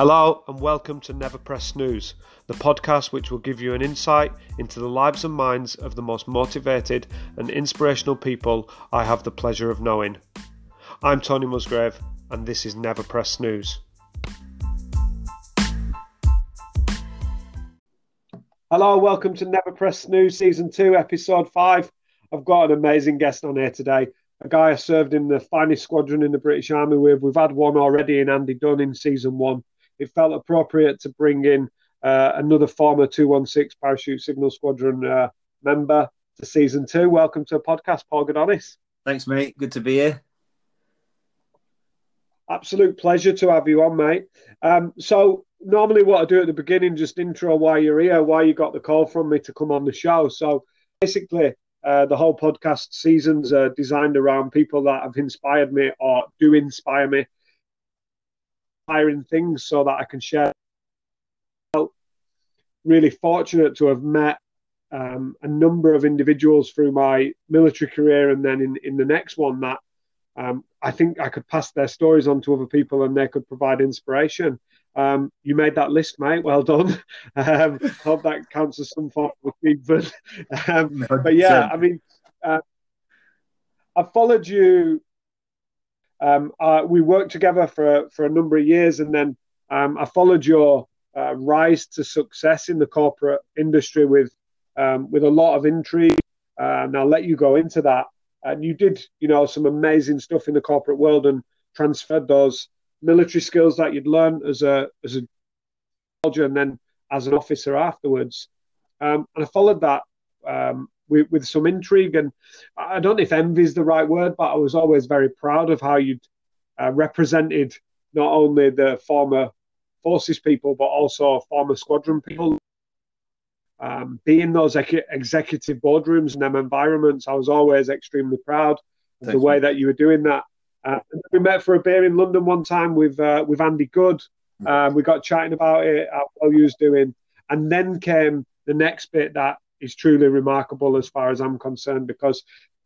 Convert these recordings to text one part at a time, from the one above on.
Hello and welcome to Never Press Snooze, the podcast which will give you an insight into the lives and minds of the most motivated and inspirational people I have the pleasure of knowing. I'm Tony Musgrave and this is Never Press Snooze. Hello, welcome to Never Press Snooze Season 2, Episode 5. I've got an amazing guest on here today a guy I served in the finest squadron in the British Army with. We've had one already in Andy Dunn in season one it felt appropriate to bring in uh, another former 216 Parachute Signal Squadron uh, member to season two. Welcome to the podcast, Paul Gudonis. Thanks, mate. Good to be here. Absolute pleasure to have you on, mate. Um, so, normally, what I do at the beginning, just intro why you're here, why you got the call from me to come on the show. So, basically, uh, the whole podcast seasons are designed around people that have inspired me or do inspire me inspiring things so that I can share. Really fortunate to have met um, a number of individuals through my military career, and then in, in the next one that um, I think I could pass their stories on to other people and they could provide inspiration. Um, you made that list, mate. Well done. um, hope that counts as some form of achievement. um, but yeah, I mean, uh, I followed you um, uh, we worked together for for a number of years, and then um, I followed your uh, rise to success in the corporate industry with um, with a lot of intrigue. Uh, and I'll let you go into that. And you did, you know, some amazing stuff in the corporate world and transferred those military skills that you'd learned as a as a soldier and then as an officer afterwards. Um, and I followed that um, with, with some intrigue. And I don't know if envy is the right word, but I was always very proud of how you'd uh, represented not only the former forces people, but also former squadron people. Um, being those ex- executive boardrooms and them environments, I was always extremely proud of the way that you were doing that. Uh, we met for a beer in London one time with uh, with Andy Good. Um, we got chatting about it, how well you was doing, and then came the next bit that is truly remarkable as far as I'm concerned because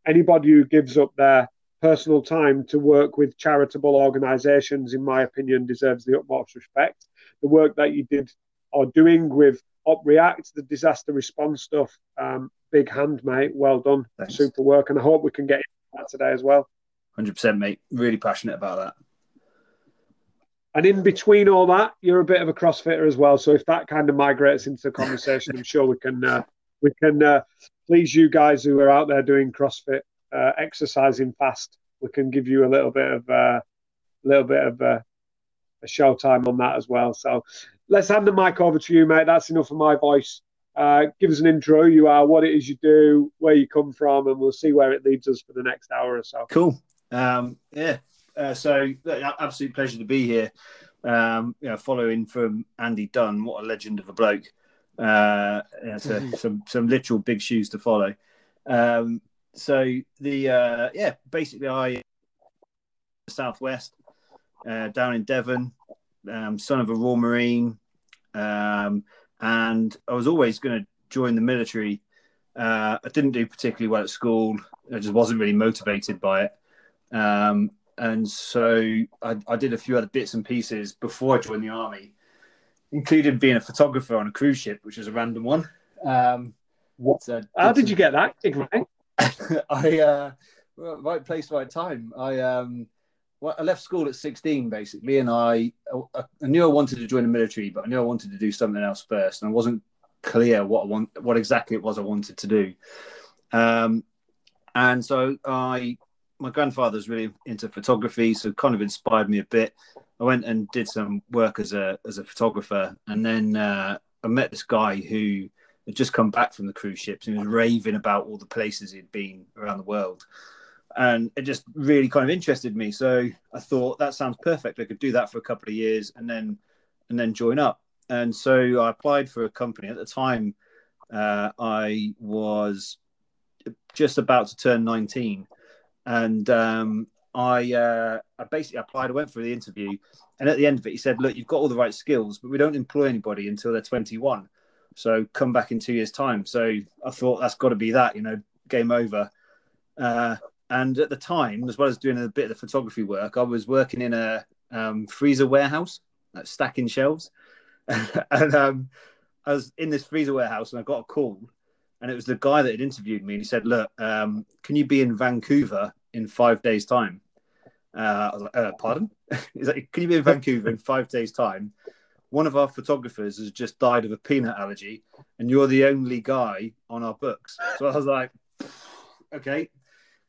anybody who gives up their personal time to work with charitable organisations, in my opinion, deserves the utmost respect. The work that you did or doing with Op React, the disaster response stuff, um, big hand, mate. Well done. Thanks. Super work. And I hope we can get into that today as well. 100%, mate. Really passionate about that. And in between all that, you're a bit of a CrossFitter as well. So if that kind of migrates into the conversation, I'm sure we can uh, we can uh, please you guys who are out there doing CrossFit, uh, exercising fast. We can give you a little bit of a uh, little bit of uh, a show time on that as well. So let's hand the mic over to you, mate. That's enough of my voice. Uh, give us an intro. You are what it is you do, where you come from, and we'll see where it leads us for the next hour or so. Cool. Um, yeah. So absolute pleasure to be here. Um, you know, following from Andy Dunn, what a legend of a bloke. Uh, yeah, so some some literal big shoes to follow. Um, so the uh, yeah, basically I southwest uh, down in Devon, um, son of a Royal Marine, um, and I was always going to join the military. Uh, I didn't do particularly well at school. I just wasn't really motivated by it. Um, and so I, I, did a few other bits and pieces before I joined the army including being a photographer on a cruise ship, which was a random one. Um, what? Uh, How did, you get that I uh, right place, right time. I um, well, I left school at 16 basically, and I, I knew I wanted to join the military, but I knew I wanted to do something else first, and I wasn't clear what I want, what exactly it was I wanted to do. Um, and so I, my grandfather's really into photography, so kind of inspired me a bit. I went and did some work as a as a photographer, and then uh, I met this guy who had just come back from the cruise ships and he was raving about all the places he'd been around the world, and it just really kind of interested me. So I thought that sounds perfect. I could do that for a couple of years and then and then join up. And so I applied for a company at the time. Uh, I was just about to turn 19 and um, I uh, I basically applied. I went for the interview, and at the end of it, he said, "Look, you've got all the right skills, but we don't employ anybody until they're 21. So come back in two years' time." So I thought that's got to be that, you know, game over. Uh, and at the time, as well as doing a bit of the photography work, I was working in a um, freezer warehouse. like stacking shelves. and um, I was in this freezer warehouse and I got a call, and it was the guy that had interviewed me. And he said, "Look, um, can you be in Vancouver in five days' time?" Uh, I was like, uh, "Pardon?" He's like, "Can you be in Vancouver in five days' time?" One of our photographers has just died of a peanut allergy, and you're the only guy on our books. So I was like, "Okay."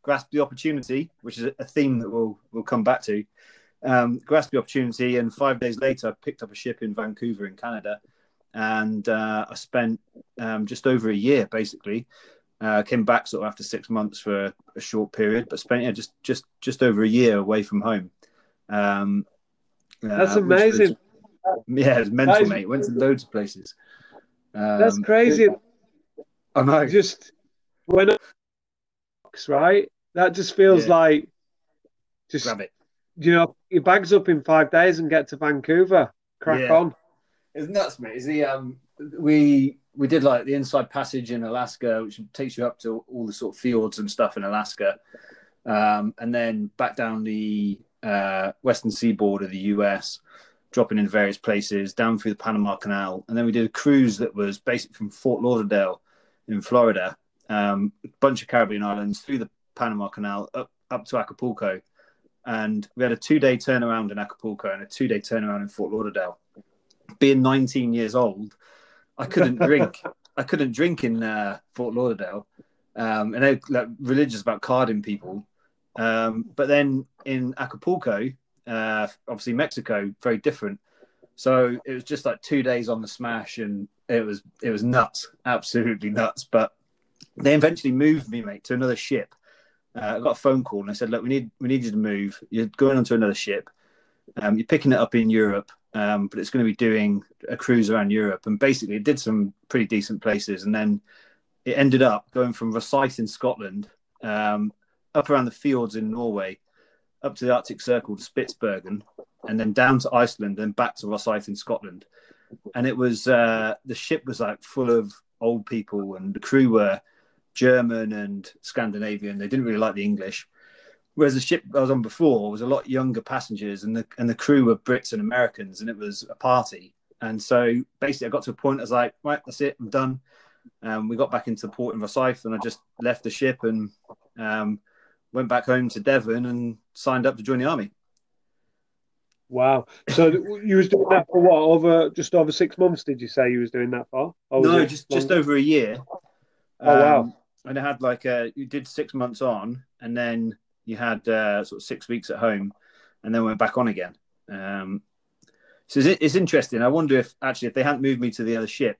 Grasp the opportunity, which is a theme that we'll we'll come back to. Um, the opportunity, and five days later, I picked up a ship in Vancouver in Canada, and uh, I spent um, just over a year basically. Uh, came back sort of after six months for a, a short period, but spent yeah, just just just over a year away from home. Um, uh, That's amazing. Was, yeah, it's mental, is, mate. Went to loads of places. Um, that's crazy. I know. Just when right? That just feels yeah. like just grab it. You know, your bags up in five days and get to Vancouver. Crack yeah. on. It's nuts, mate. Is the um we we did like the inside passage in Alaska, which takes you up to all the sort of fjords and stuff in Alaska, um, and then back down the uh, western seaboard of the US, dropping in various places, down through the Panama Canal, and then we did a cruise that was basically from Fort Lauderdale in Florida, um, a bunch of Caribbean islands through the Panama Canal up up to Acapulco, and we had a two day turnaround in Acapulco and a two day turnaround in Fort Lauderdale. Being 19 years old, I couldn't drink. I couldn't drink in uh, Fort Lauderdale, um, and they're like, religious about carding people. Um, but then in Acapulco, uh, obviously Mexico, very different. So it was just like two days on the smash, and it was it was nuts, absolutely nuts. But they eventually moved me, mate, to another ship. Uh, I got a phone call and I said, "Look, we need we need you to move. You're going onto another ship. Um, you're picking it up in Europe, um, but it's going to be doing a cruise around Europe." And basically, it did some pretty decent places, and then it ended up going from Rosyth in Scotland, um, up around the fjords in Norway, up to the Arctic Circle to Spitsbergen, and then down to Iceland, and back to Rosyth in Scotland. And it was uh, the ship was like full of old people, and the crew were German and Scandinavian. They didn't really like the English. Whereas the ship I was on before was a lot younger passengers, and the and the crew were Brits and Americans, and it was a party. And so basically, I got to a point. I was like, right, that's it, I'm done. Um, we got back into the port in Rosyth, and I just left the ship and um, went back home to Devon and signed up to join the army. Wow! So you was doing that for what? Over just over six months? Did you say you was doing that for? no, just just over a year. Oh wow! Um, and I had like a you did six months on, and then you had uh, sort of six weeks at home, and then went back on again. Um, so it's, it's, interesting. I wonder if actually if they hadn't moved me to the other ship,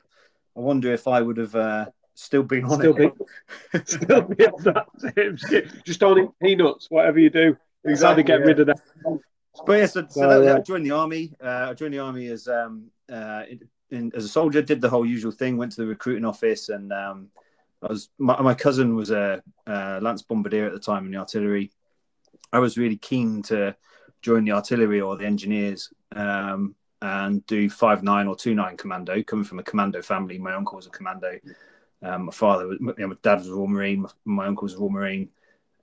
I wonder if I would have uh, still been on still it. Be, still be on that same ship, just on peanuts, whatever you do. Exactly. Get yeah. rid of that. But yeah, so, so that, I joined the army. Uh, I joined the army as um, uh, in, in, as a soldier. Did the whole usual thing. Went to the recruiting office and um, Was my, my cousin was a, a, lance bombardier at the time in the artillery. I was really keen to join the artillery or the engineers um, and do five nine or two nine commando. Coming from a commando family, my uncle was a commando. Um, my father, was, you know, my dad was a Royal Marine. My, my uncle was a Royal Marine,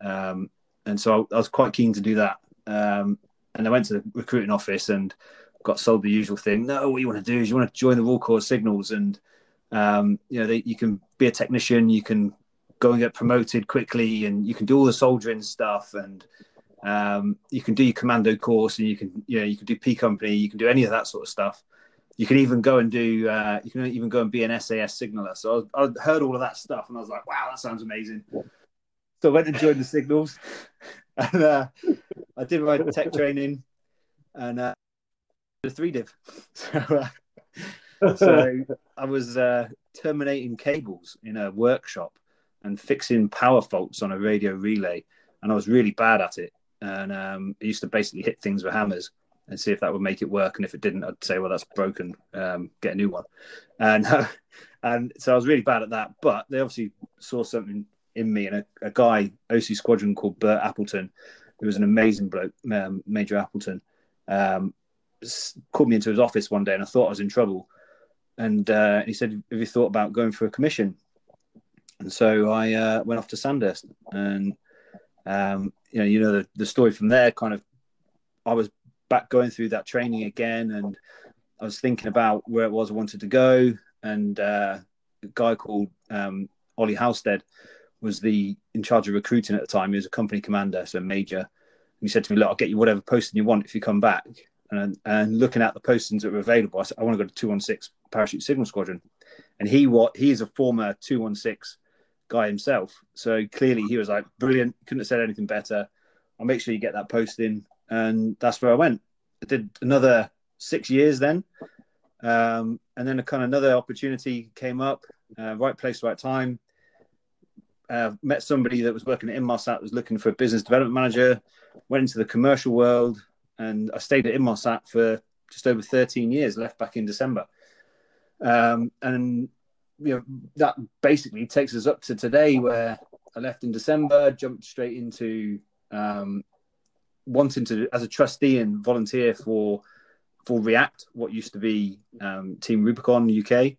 um, and so I, I, was quite keen to do that. Um, and I went to the recruiting office and got sold the usual thing. No, what you want to do is you want to join the Royal Corps Signals and um, you know, they, you can be a technician, you can go and get promoted quickly, and you can do all the soldering stuff, and um, you can do your commando course, and you can, you know, you can do P company, you can do any of that sort of stuff. You can even go and do, uh, you can even go and be an SAS signaler. So I, I heard all of that stuff, and I was like, wow, that sounds amazing. So I went and joined the signals, and uh, I did my tech training, and uh, the three div. So, uh, so I was uh, terminating cables in a workshop and fixing power faults on a radio relay, and I was really bad at it. And um, I used to basically hit things with hammers and see if that would make it work. And if it didn't, I'd say, "Well, that's broken. Um, get a new one." And uh, and so I was really bad at that. But they obviously saw something in me, and a, a guy OC Squadron called Bert Appleton, who was an amazing bloke, um, Major Appleton, um, called me into his office one day, and I thought I was in trouble and uh, he said, "Have you thought about going for a commission?" And so I uh, went off to Sandhurst, and um, you know, you know the, the story from there. Kind of, I was back going through that training again, and I was thinking about where it was I wanted to go, and uh, a guy called um, Ollie Halstead was the in charge of recruiting at the time. He was a company commander, so a major. And he said to me, "Look, I'll get you whatever posting you want if you come back." And, and looking at the postings that were available, I said, "I want to go to two one six parachute signal squadron." And he what he is a former two one six guy himself, so clearly he was like, "Brilliant! Couldn't have said anything better." I'll make sure you get that posting, and that's where I went. I did another six years then, um, and then a kind of another opportunity came up, uh, right place, right time uh, met somebody that was working at Inmarsat, was looking for a business development manager, went into the commercial world, and I stayed at Inmarsat for just over 13 years, left back in December. Um, and you know that basically takes us up to today, where I left in December, jumped straight into um, wanting to, as a trustee and volunteer for for React, what used to be um, Team Rubicon UK.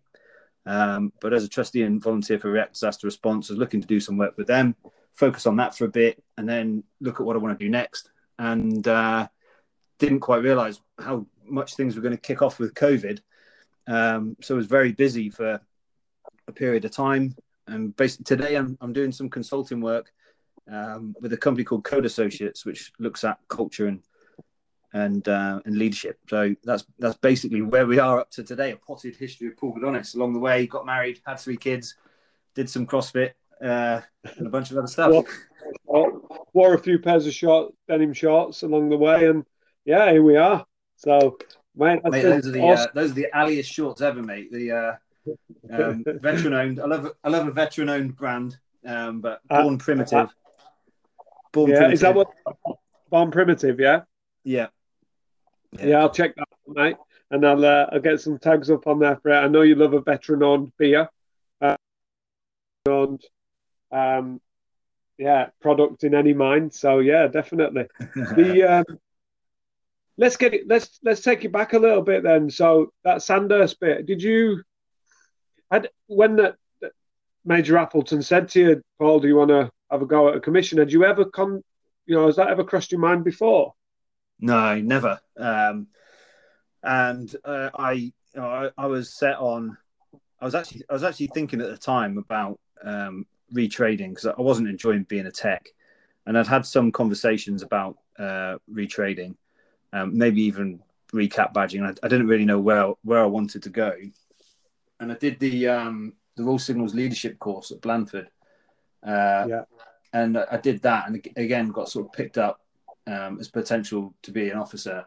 Um, but as a trustee and volunteer for React Disaster Response, I was looking to do some work with them, focus on that for a bit, and then look at what I want to do next. And uh, didn't quite realize how much things were going to kick off with COVID. Um, so I was very busy for a period of time. And basically, today I'm, I'm doing some consulting work um, with a company called Code Associates, which looks at culture and and uh, and leadership. So that's that's basically where we are up to today. A potted history of Paul Gudonis. Along the way, got married, had three kids, did some CrossFit, uh, and a bunch of other stuff. Wore, wore a few pairs of short denim shorts along the way, and yeah, here we are. So, mate, mate those are the uh, awesome. uh, those are the alliest shorts ever, mate. The uh, um, veteran owned. I love I love a veteran owned brand, um, but uh, born primitive. Born yeah, primitive. is that what? Born primitive, yeah. Yeah. Yeah, yeah I'll check that, mate, and I'll uh, I'll get some tags up on there for it. I know you love a veteran-owned beer, uh, owned, um, yeah, product in any mind. So yeah, definitely. the um, let's get it. Let's let's take it back a little bit then. So that Sandhurst bit, did you? Had when that Major Appleton said to you, Paul, do you want to have a go at a commission? Had you ever come? You know, has that ever crossed your mind before? No, never. Um, and uh, I, you know, I, I, was set on. I was actually, I was actually thinking at the time about um, retrading because I wasn't enjoying being a tech, and I'd had some conversations about uh, retrading, um, maybe even recap badging. I, I, didn't really know where where I wanted to go, and I did the um, the Royal Signals leadership course at Blandford. Uh, yeah. And I did that, and again got sort of picked up um, as potential to be an officer.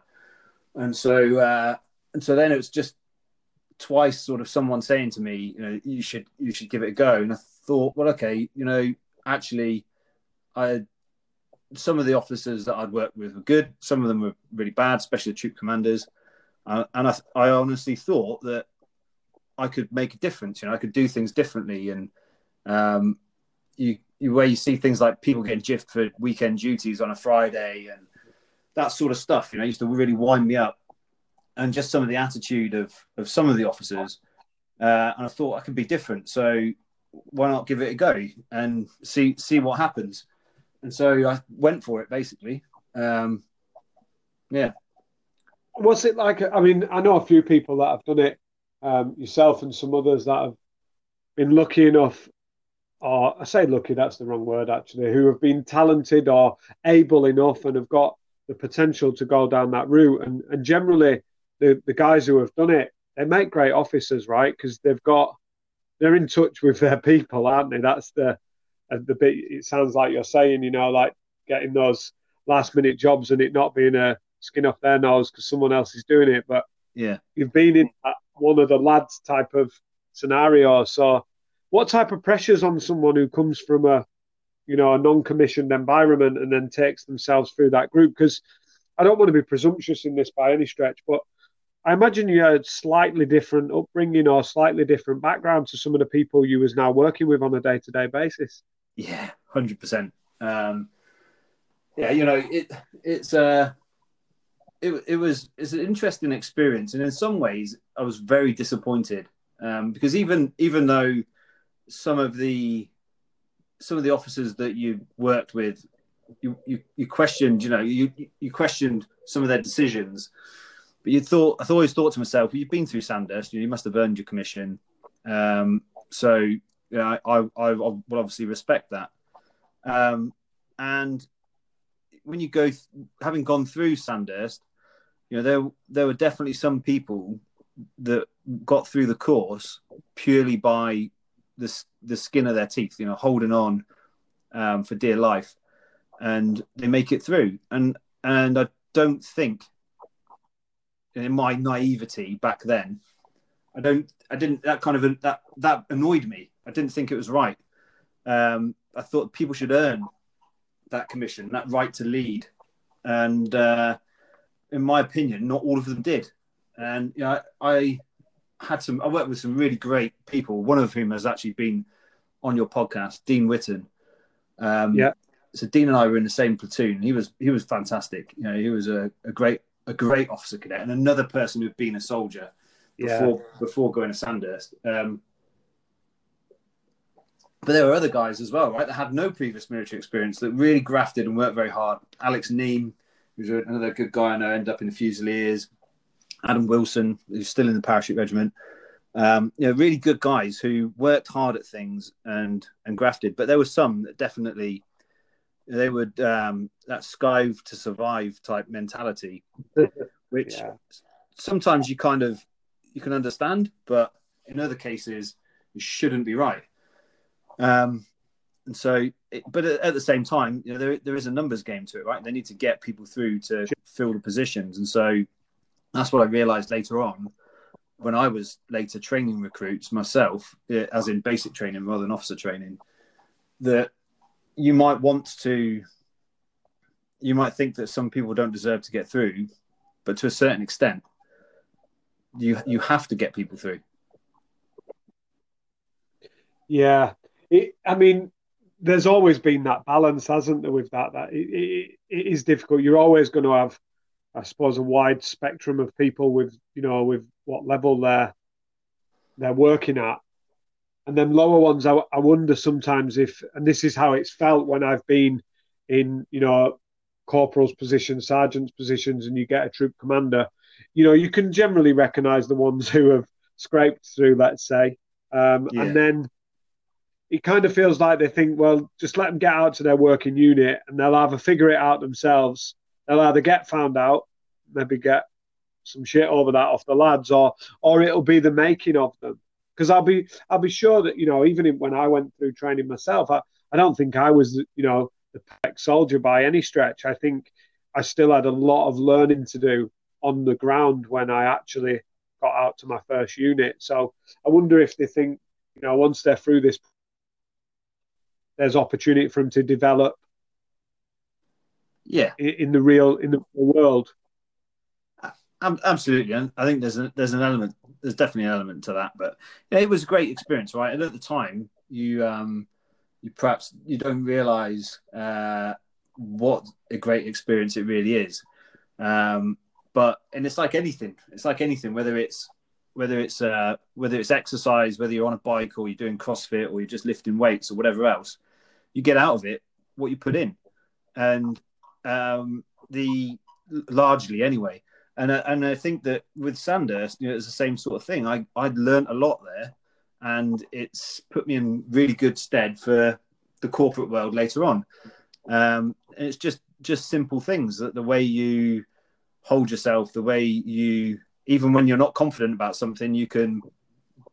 And so, uh, and so then it was just twice sort of someone saying to me, you know, you should, you should give it a go. And I thought, well, okay, you know, actually, I, some of the officers that I'd worked with were good. Some of them were really bad, especially the troop commanders. Uh, and I, I honestly thought that I could make a difference. You know, I could do things differently. And um, you where you see things like people getting jiffed for weekend duties on a Friday and that sort of stuff. You know, used to really wind me up, and just some of the attitude of of some of the officers. Uh, and I thought I could be different, so why not give it a go and see see what happens? And so I went for it basically. Um, yeah. What's it like? I mean, I know a few people that have done it, um, yourself and some others that have been lucky enough or I say lucky, that's the wrong word actually, who have been talented or able enough and have got the potential to go down that route. And, and generally, the, the guys who have done it, they make great officers, right? Because they've got, they're in touch with their people, aren't they? That's the, uh, the bit, it sounds like you're saying, you know, like getting those last minute jobs and it not being a skin off their nose because someone else is doing it. But yeah, you've been in one of the lads type of scenario. So, what type of pressures on someone who comes from a you know a non-commissioned environment and then takes themselves through that group because i don't want to be presumptuous in this by any stretch but i imagine you had slightly different upbringing or slightly different background to some of the people you was now working with on a day-to-day basis yeah 100% um, yeah. you know it it's uh it, it was it's an interesting experience. And in some ways i was very disappointed um, because even even though some of the some of the officers that you worked with you, you, you questioned, you know, you, you questioned some of their decisions, but you thought, I always thought to myself, well, you've been through Sandhurst, you, know, you must have earned your commission. Um, so, you know, I, I, I will obviously respect that. Um, and when you go, having gone through Sandhurst, you know, there, there were definitely some people that got through the course purely by the, the skin of their teeth, you know, holding on um, for dear life, and they make it through. And and I don't think, in my naivety back then, I don't, I didn't that kind of that that annoyed me. I didn't think it was right. Um, I thought people should earn that commission, that right to lead, and uh, in my opinion, not all of them did. And you know, I, I had some. I worked with some really great people. One of whom has actually been on your podcast, Dean Witten. Um, yeah. So Dean and I were in the same platoon. He was he was fantastic. You know, he was a, a great a great officer cadet and another person who'd been a soldier before yeah. before going to Sandhurst. Um, but there were other guys as well, right, that had no previous military experience that really grafted and worked very hard. Alex Neem, who's another good guy I know, ended up in the Fusiliers. Adam Wilson, who's still in the parachute regiment. Um, you know, really good guys who worked hard at things and and grafted. But there were some that definitely they would um, that skive to survive type mentality, which yeah. sometimes you kind of you can understand, but in other cases it shouldn't be right. Um, and so, it, but at the same time, you know, there there is a numbers game to it, right? They need to get people through to fill the positions, and so that's what I realized later on when I was later training recruits myself, as in basic training rather than officer training, that you might want to, you might think that some people don't deserve to get through, but to a certain extent, you you have to get people through. Yeah, it, I mean, there's always been that balance, hasn't there? With that, that it, it, it is difficult. You're always going to have I suppose, a wide spectrum of people with, you know, with what level they're they're working at. And then lower ones, I, I wonder sometimes if, and this is how it's felt when I've been in, you know, corporal's positions, sergeant's positions, and you get a troop commander, you know, you can generally recognise the ones who have scraped through, let's say, um, yeah. and then it kind of feels like they think, well, just let them get out to their working unit, and they'll either figure it out themselves they'll either get found out, maybe get some shit over that off the lads, or or it'll be the making of them. Because I'll be I'll be sure that you know even when I went through training myself, I, I don't think I was you know the perfect soldier by any stretch. I think I still had a lot of learning to do on the ground when I actually got out to my first unit. So I wonder if they think you know once they're through this, there's opportunity for him to develop yeah. in the real in the world. Absolutely and i think there's a, there's an element there's definitely an element to that but yeah, it was a great experience right? And at the time you um you perhaps you don't realize uh what a great experience it really is. Um but and it's like anything it's like anything whether it's whether it's uh whether it's exercise whether you're on a bike or you're doing crossfit or you're just lifting weights or whatever else you get out of it what you put in and um, the largely anyway. And uh, and I think that with Sandhurst, you know, it's the same sort of thing. I I'd learned a lot there, and it's put me in really good stead for the corporate world later on. Um, and it's just just simple things that the way you hold yourself, the way you even when you're not confident about something, you can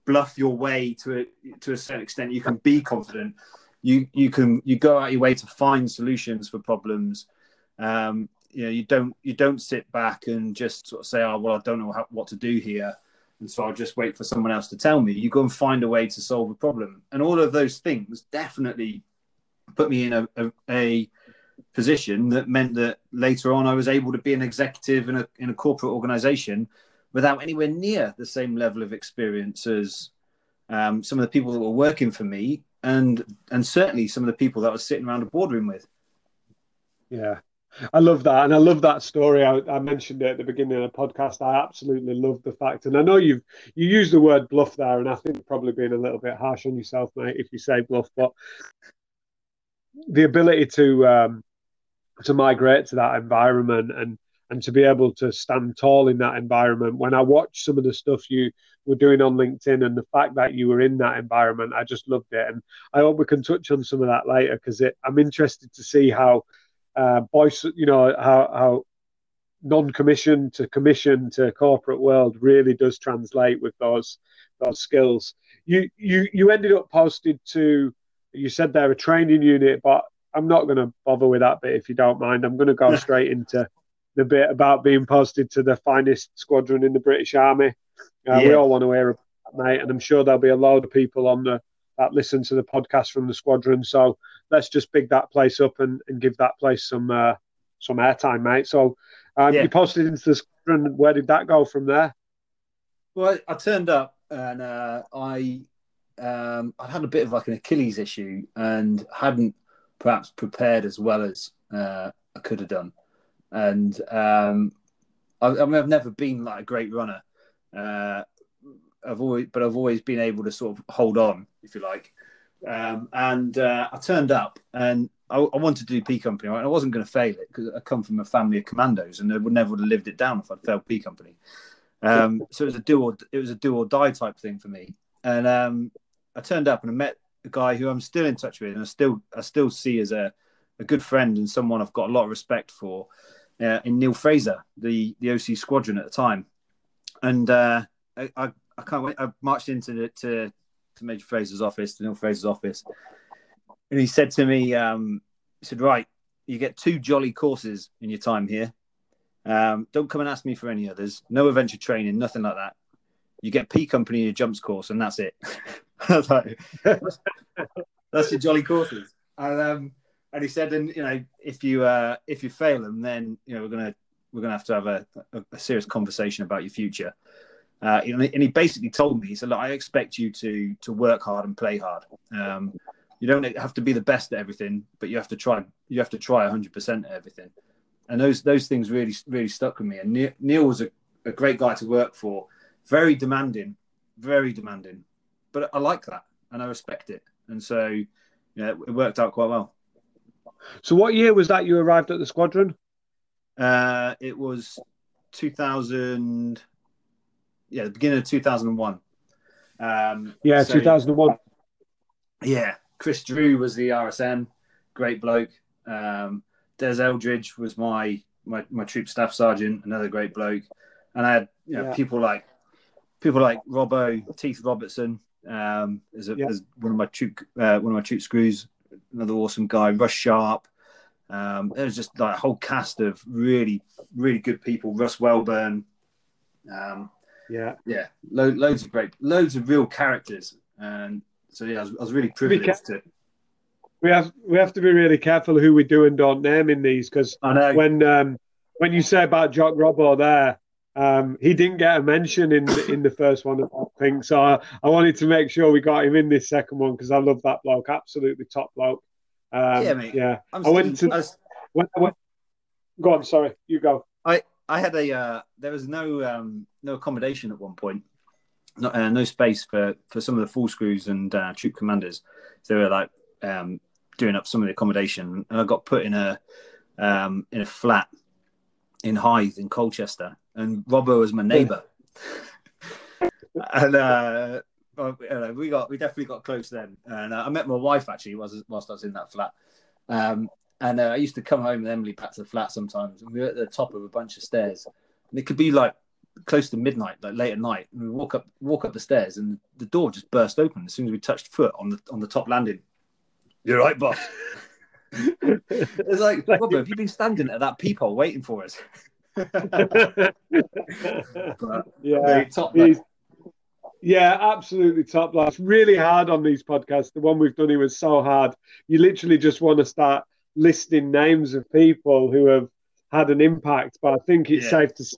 bluff your way to a to a certain extent. You can be confident. You you can you go out your way to find solutions for problems. Um, you know, you don't you don't sit back and just sort of say, "Oh, well, I don't know how, what to do here," and so I'll just wait for someone else to tell me. You go and find a way to solve a problem, and all of those things definitely put me in a, a, a position that meant that later on I was able to be an executive in a in a corporate organization without anywhere near the same level of experience as um, some of the people that were working for me, and and certainly some of the people that I was sitting around a boardroom with. Yeah, I love that, and I love that story. I, I, mentioned it at the beginning of the podcast. I absolutely love the fact, and I know you've you used the word bluff there, and I think probably being a little bit harsh on yourself, mate, if you say bluff. But the ability to um, to migrate to that environment and and to be able to stand tall in that environment. When I watched some of the stuff you were doing on LinkedIn and the fact that you were in that environment, I just loved it. And I hope we can touch on some of that later because I'm interested to see how uh, voice, you know, how, how non-commission to commission to corporate world really does translate with those those skills. You you you ended up posted to you said they're a training unit, but I'm not going to bother with that bit if you don't mind. I'm going to go straight into the bit about being posted to the finest squadron in the British Army. Uh, yeah. We all want to hear about that, mate, and I'm sure there'll be a load of people on the that listen to the podcast from the squadron. So let's just big that place up and, and give that place some uh, some airtime, mate. So um, yeah. you posted into the squadron. Where did that go from there? Well, I turned up and uh, I um, I had a bit of like an Achilles issue and hadn't perhaps prepared as well as uh, I could have done and um, I, I, mean, I've never been like a great runner. Uh, I've always, but I've always been able to sort of hold on, if you like. Um, and uh, I turned up, and I, I, wanted to do P Company. Right? I wasn't going to fail it because I come from a family of commandos, and I would never have lived it down if I'd failed P Company. Um, so it was a do or it was a do or die type thing for me. And um, I turned up and I met a guy who I'm still in touch with, and I still I still see as a, a good friend and someone I've got a lot of respect for uh, in Neil Fraser, the the OC squadron at the time, and uh, I, I, I can't wait. I marched into the, to to Major Fraser's office, to Neil Fraser's office, and he said to me, um, he said, "Right, you get two jolly courses in your time here. Um, don't come and ask me for any others. No adventure training, nothing like that. You get P Company in your jumps course, and that's it." "That's your jolly courses." And um, and he said, and you know, if you uh, if you fail them, then you know we're gonna we're gonna have to have a, a, a serious conversation about your future. Uh, and he basically told me, he said, Look, I expect you to to work hard and play hard. Um, you don't have to be the best at everything, but you have to try. You have to try 100 percent at everything. And those those things really really stuck with me. And Neil, was a, a great guy to work for, very demanding, very demanding. But I like that and I respect it. And so, yeah, it worked out quite well. So, what year was that you arrived at the squadron? Uh, it was 2000. Yeah, the beginning of 2001. Um, yeah, so, 2001. Yeah, Chris Drew was the RSM, great bloke. Um, Des Eldridge was my, my my troop staff sergeant, another great bloke. And I had you know, yeah. people like people like Robbo, Teeth Robertson, um, as, a, yeah. as one of my troop uh, one of my troop screws another awesome guy, Russ Sharp. Um, there was just like a whole cast of really, really good people. Russ Welburn. Um, yeah, yeah, lo- loads of great, loads of real characters, and so yeah, I was, I was really privileged to. We have we have to be really careful who we do and don't name in these because when um, when you say about Jock Robbo there, um, he didn't get a mention in the, in the first one, I think. So I, I, wanted to make sure we got him in this second one because I love that bloke, absolutely top bloke. Um, yeah, mate. Yeah, I'm i went to. I was, when I went, go on, sorry, you go. I I had a uh, there was no um, no accommodation at one point, no, uh, no space for for some of the full screws and uh, troop commanders. So they were like um, doing up some of the accommodation, and I got put in a um, in a flat in Hythe in Colchester and Robbo was my neighbour. and uh, we got we definitely got close then. And uh, I met my wife actually whilst, whilst I was in that flat. Um, and uh, I used to come home with Emily back to the flat sometimes, and we were at the top of a bunch of stairs, and it could be like close to midnight, like late at night. And we walk up walk up the stairs, and the door just burst open as soon as we touched foot on the on the top landing. You're right, boss. it's like, Robert, have you been standing at that peephole waiting for us? yeah, top yeah, absolutely top It's really hard on these podcasts. The one we've done here was so hard. You literally just want to start listing names of people who have had an impact. But I think it's yeah. safe to say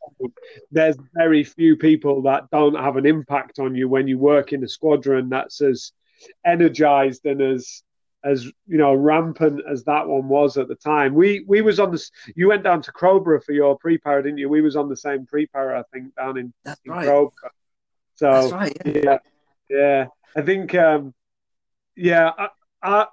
there's very few people that don't have an impact on you when you work in a squadron that's as energized and as as you know rampant as that one was at the time. We we was on this. You went down to Crowborough for your pre-para, didn't you? We was on the same pre-para, I think, down in, That's in right. Crowborough. So That's right, yeah. yeah, yeah. I think um, yeah. I,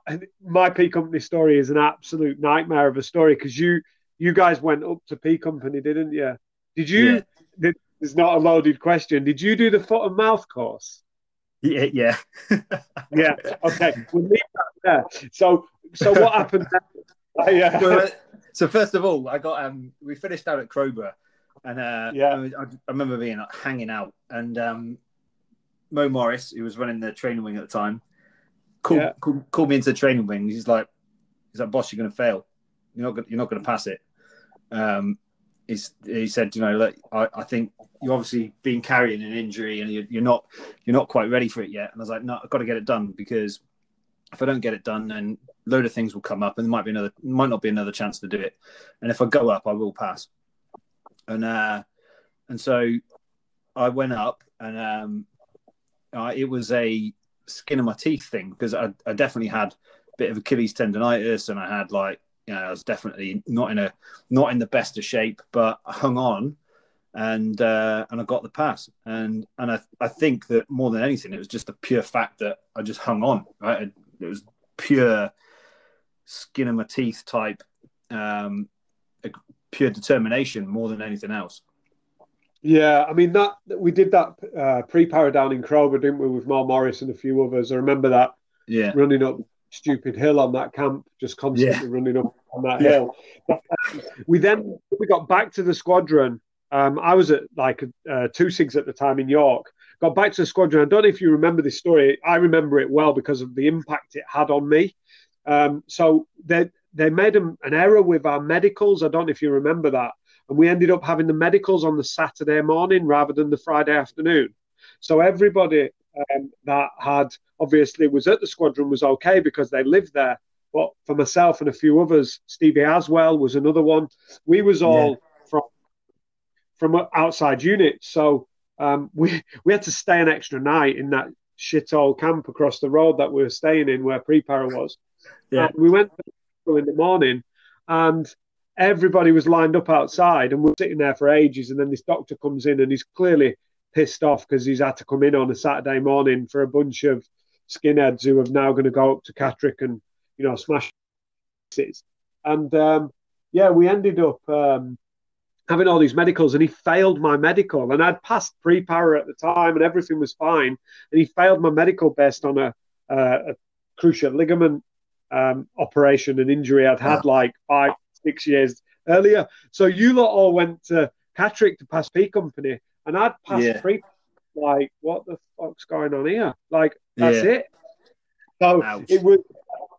I, my P Company story is an absolute nightmare of a story because you you guys went up to P Company, didn't you? Did you? Yeah. Did, it's not a loaded question. Did you do the foot and mouth course? Yeah, yeah, yeah. Okay, we'll leave that there. So, so what happened? I, uh... well, so first of all, I got um, we finished out at Crowborough, and uh, yeah, I, I, remember being like, hanging out, and um, Mo Morris, who was running the training wing at the time, called, yeah. called, called me into the training wing. He's like, he's like, boss, you're going to fail. You're not, gonna, you're not going to pass it. Um, he's, he said, you know, look, I, I think you obviously been carrying an injury and you're, you're not, you're not quite ready for it yet. And I was like, no, I've got to get it done because if I don't get it done, then a load of things will come up, and there might be another, might not be another chance to do it. And if I go up, I will pass. And uh, and so I went up, and um, uh, it was a skin of my teeth thing because I, I definitely had a bit of Achilles tendonitis, and I had like, you know, I was definitely not in a not in the best of shape, but I hung on and uh, and I got the pass. And and I I think that more than anything, it was just the pure fact that I just hung on. Right, it was pure skin of my teeth type, um, pure determination more than anything else. Yeah, I mean that we did that uh, pre-para down in Crowborough, didn't we, with Mal Morris and a few others? I remember that. Yeah, running up stupid hill on that camp, just constantly yeah. running up on that yeah. hill. But, um, we then we got back to the squadron. Um, I was at like uh, two sigs at the time in York, got back to the squadron. I don't know if you remember this story. I remember it well because of the impact it had on me. Um, so they they made an, an error with our medicals. I don't know if you remember that, and we ended up having the medicals on the Saturday morning rather than the Friday afternoon. So everybody um, that had obviously was at the squadron was okay because they lived there. But for myself and a few others, Stevie Aswell was another one. We was all yeah. from from outside units, so um, we we had to stay an extra night in that shit old camp across the road that we were staying in where Prepara was. Yeah. And we went in the morning and everybody was lined up outside and we are sitting there for ages and then this doctor comes in and he's clearly pissed off because he's had to come in on a Saturday morning for a bunch of skinheads who are now going to go up to Catterick and you know smash it. And um, yeah, we ended up um, having all these medicals and he failed my medical. And I'd passed pre-para at the time and everything was fine. And he failed my medical based on a, a cruciate ligament um, operation and injury I'd had like five six years earlier. So you lot all went to Catterick to pass P company and I'd pass yeah. like what the fuck's going on here like that's yeah. it so Ouch. it was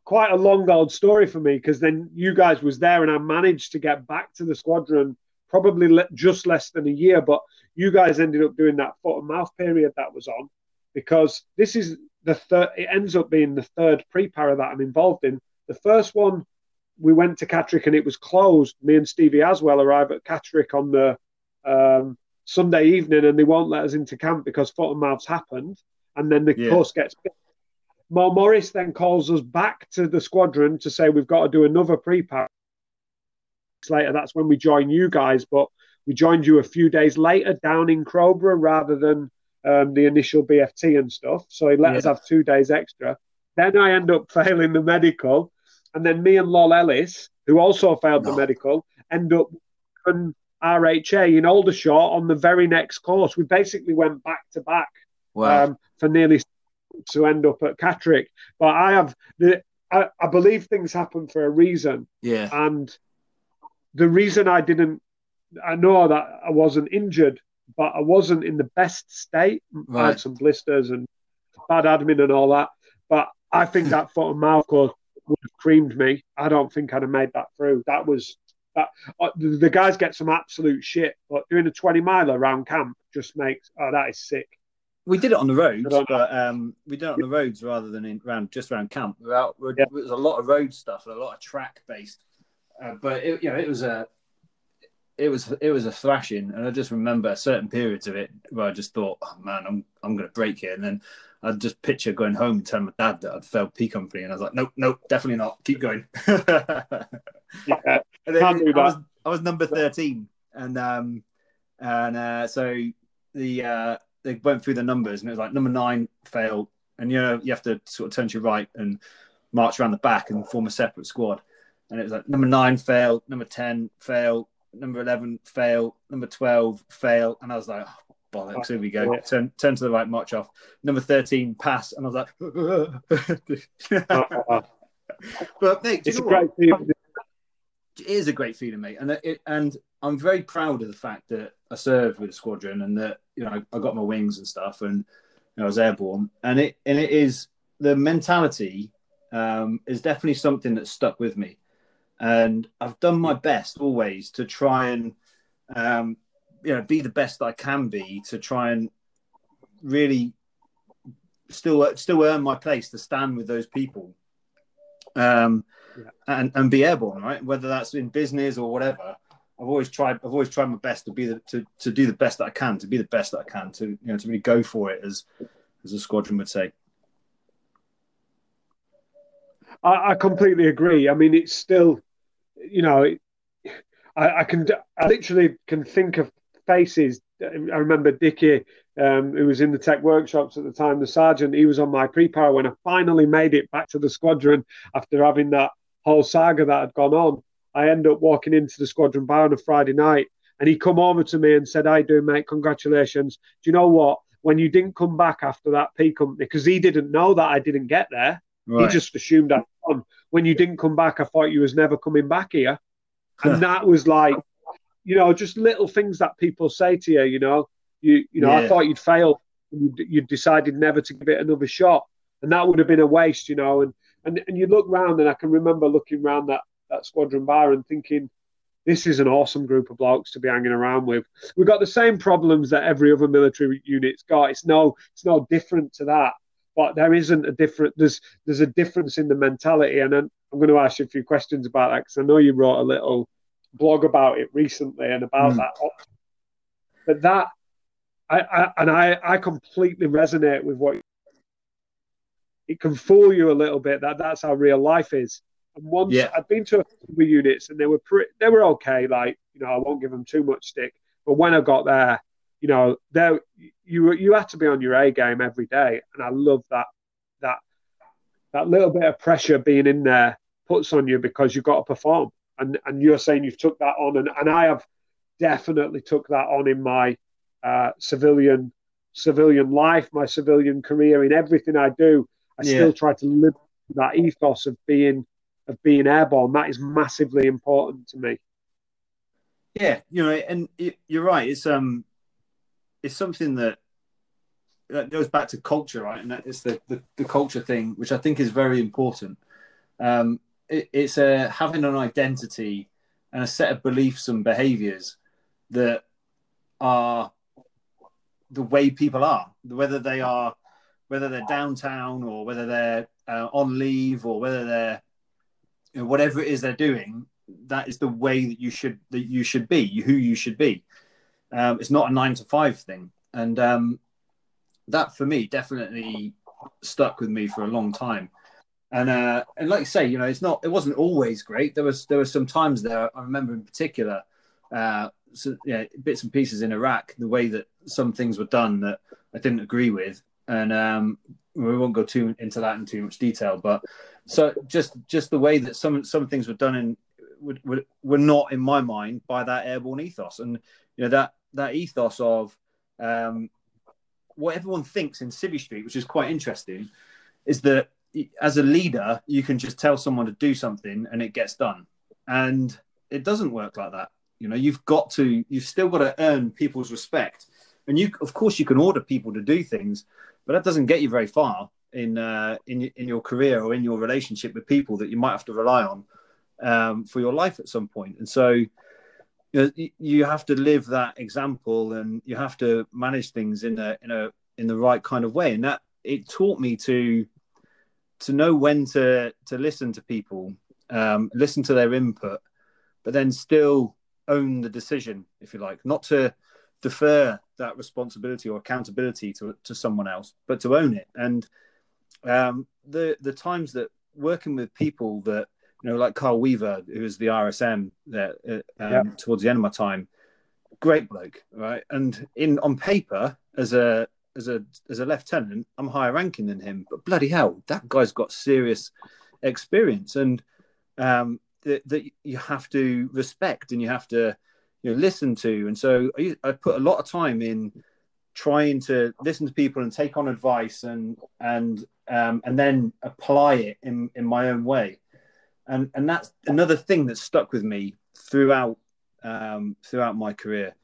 quite a long old story for me because then you guys was there and I managed to get back to the squadron probably le- just less than a year. But you guys ended up doing that foot and mouth period that was on because this is the third. It ends up being the third pre-para that I'm involved in. The first one, we went to Catterick and it was closed. Me and Stevie Aswell arrived at Catterick on the um, Sunday evening, and they won't let us into camp because foot and mouths happened, and then the yeah. course gets. Mal Morris then calls us back to the squadron to say we've got to do another pre-para later, that's when we join you guys. But we joined you a few days later down in Crowborough rather than um, the initial BFT and stuff. So he let yeah. us have two days extra. Then I end up failing the medical. And then me and Lol Ellis, who also failed no. the medical, end up RHA in Aldershot on the very next course. We basically went back to back wow. um, for nearly to end up at Catterick. But I have the I, I, believe things happen for a reason. Yeah. And the reason I didn't, I know that I wasn't injured, but I wasn't in the best state. Right. I had some blisters and bad admin and all that. But I think that foot and mouth course would have creamed me. I don't think I'd have made that through. That was that. Uh, the, the, guys get some absolute shit, but doing a twenty mile around camp just makes oh that is sick. We did it on the roads, but um, we did it on the roads rather than in, around just around camp. Without, yeah. It was a lot of road stuff and a lot of track based uh, but it, you know, it was a it was it was a thrashing, and I just remember certain periods of it where I just thought, oh, man, I'm I'm going to break here, and then I'd just picture going home and telling my dad that I'd failed P company, and I was like, nope, nope, definitely not. Keep going. yeah, and I was, I was number thirteen, and um, and uh, so the uh, they went through the numbers, and it was like number nine failed, and you know you have to sort of turn to your right and march around the back and form a separate squad. And it was like number nine fail, number ten fail, number eleven fail, number twelve fail, and I was like, oh, bollocks, here we go. Yeah. Turn turn to the right, march off. Number thirteen pass, and I was like, but mate, it's a great. It is a great feeling, mate, and it, and I'm very proud of the fact that I served with the squadron and that you know I got my wings and stuff, and you know, I was airborne, and it and it is the mentality um, is definitely something that stuck with me, and I've done my best always to try and um, you know be the best I can be to try and really still still earn my place to stand with those people. Um, yeah. and and be airborne, right? Whether that's in business or whatever. I've always tried. I've always tried my best to be the to, to do the best that I can, to be the best that I can, to you know, to really go for it, as as a squadron would say. I, I completely agree. I mean, it's still, you know, I, I, can I literally can think of faces. I remember Dickie, um, who was in the tech workshops at the time, the sergeant. He was on my pre-para when I finally made it back to the squadron after having that whole saga that had gone on. I end up walking into the squadron bar on a Friday night, and he come over to me and said, "I do, mate. Congratulations. Do you know what? When you didn't come back after that P company, because he didn't know that I didn't get there, right. he just assumed I'd gone. When you didn't come back, I thought you was never coming back here, and that was like, you know, just little things that people say to you. You know, you you know, yeah. I thought you'd failed. You you decided never to give it another shot, and that would have been a waste. You know, and and and you look round, and I can remember looking round that that squadron bar and thinking, this is an awesome group of blokes to be hanging around with. We've got the same problems that every other military unit's got. It's no, it's no different to that. But there isn't a different. There's there's a difference in the mentality, and I'm, I'm going to ask you a few questions about that because I know you wrote a little blog about it recently and about mm. that. But that, I, I and I, I completely resonate with what. It can fool you a little bit that that's how real life is and once yeah. I'd been to a of units and they were pretty, they were okay. Like you know, I won't give them too much stick. But when I got there, you know, there you you had to be on your A game every day, and I love that that that little bit of pressure being in there puts on you because you've got to perform. And and you're saying you've took that on, and, and I have definitely took that on in my uh, civilian civilian life, my civilian career, in everything I do. I yeah. still try to live that ethos of being of being airborne. That is massively important to me. Yeah, you know, and you're right. It's um, it's something that that goes back to culture, right? And that is the, the, the culture thing, which I think is very important. Um, it, it's a having an identity and a set of beliefs and behaviors that are the way people are, whether they are whether they're downtown or whether they're uh, on leave or whether they're you know, whatever it is they're doing, that is the way that you should that you should be, who you should be. Um, it's not a nine to five thing, and um, that for me definitely stuck with me for a long time. And uh, and like you say, you know, it's not it wasn't always great. There was there were some times there I remember in particular, uh, so, yeah, bits and pieces in Iraq, the way that some things were done that I didn't agree with, and um, we won't go too into that in too much detail, but so just just the way that some some things were done in were, were not in my mind by that airborne ethos, and you know that that ethos of um, what everyone thinks in Civvy Street, which is quite interesting, is that as a leader you can just tell someone to do something and it gets done, and it doesn't work like that. You know, you've got to you've still got to earn people's respect, and you of course you can order people to do things, but that doesn't get you very far in uh, in in your career or in your relationship with people that you might have to rely on um, for your life at some point. And so you, know, you have to live that example, and you have to manage things in a in a in the right kind of way. And that it taught me to to know when to to listen to people, um, listen to their input, but then still own the decision, if you like, not to defer that responsibility or accountability to to someone else, but to own it. And um, the the times that working with people that you know, like Carl Weaver, who was the RSM that uh, um, yeah. towards the end of my time, great bloke, right? And in on paper, as a as a as a lieutenant, I'm higher ranking than him, but bloody hell, that guy's got serious experience and um, that, that you have to respect and you have to you know listen to. And so I, I put a lot of time in trying to listen to people and take on advice and and um, and then apply it in in my own way. And and that's another thing that stuck with me throughout um, throughout my career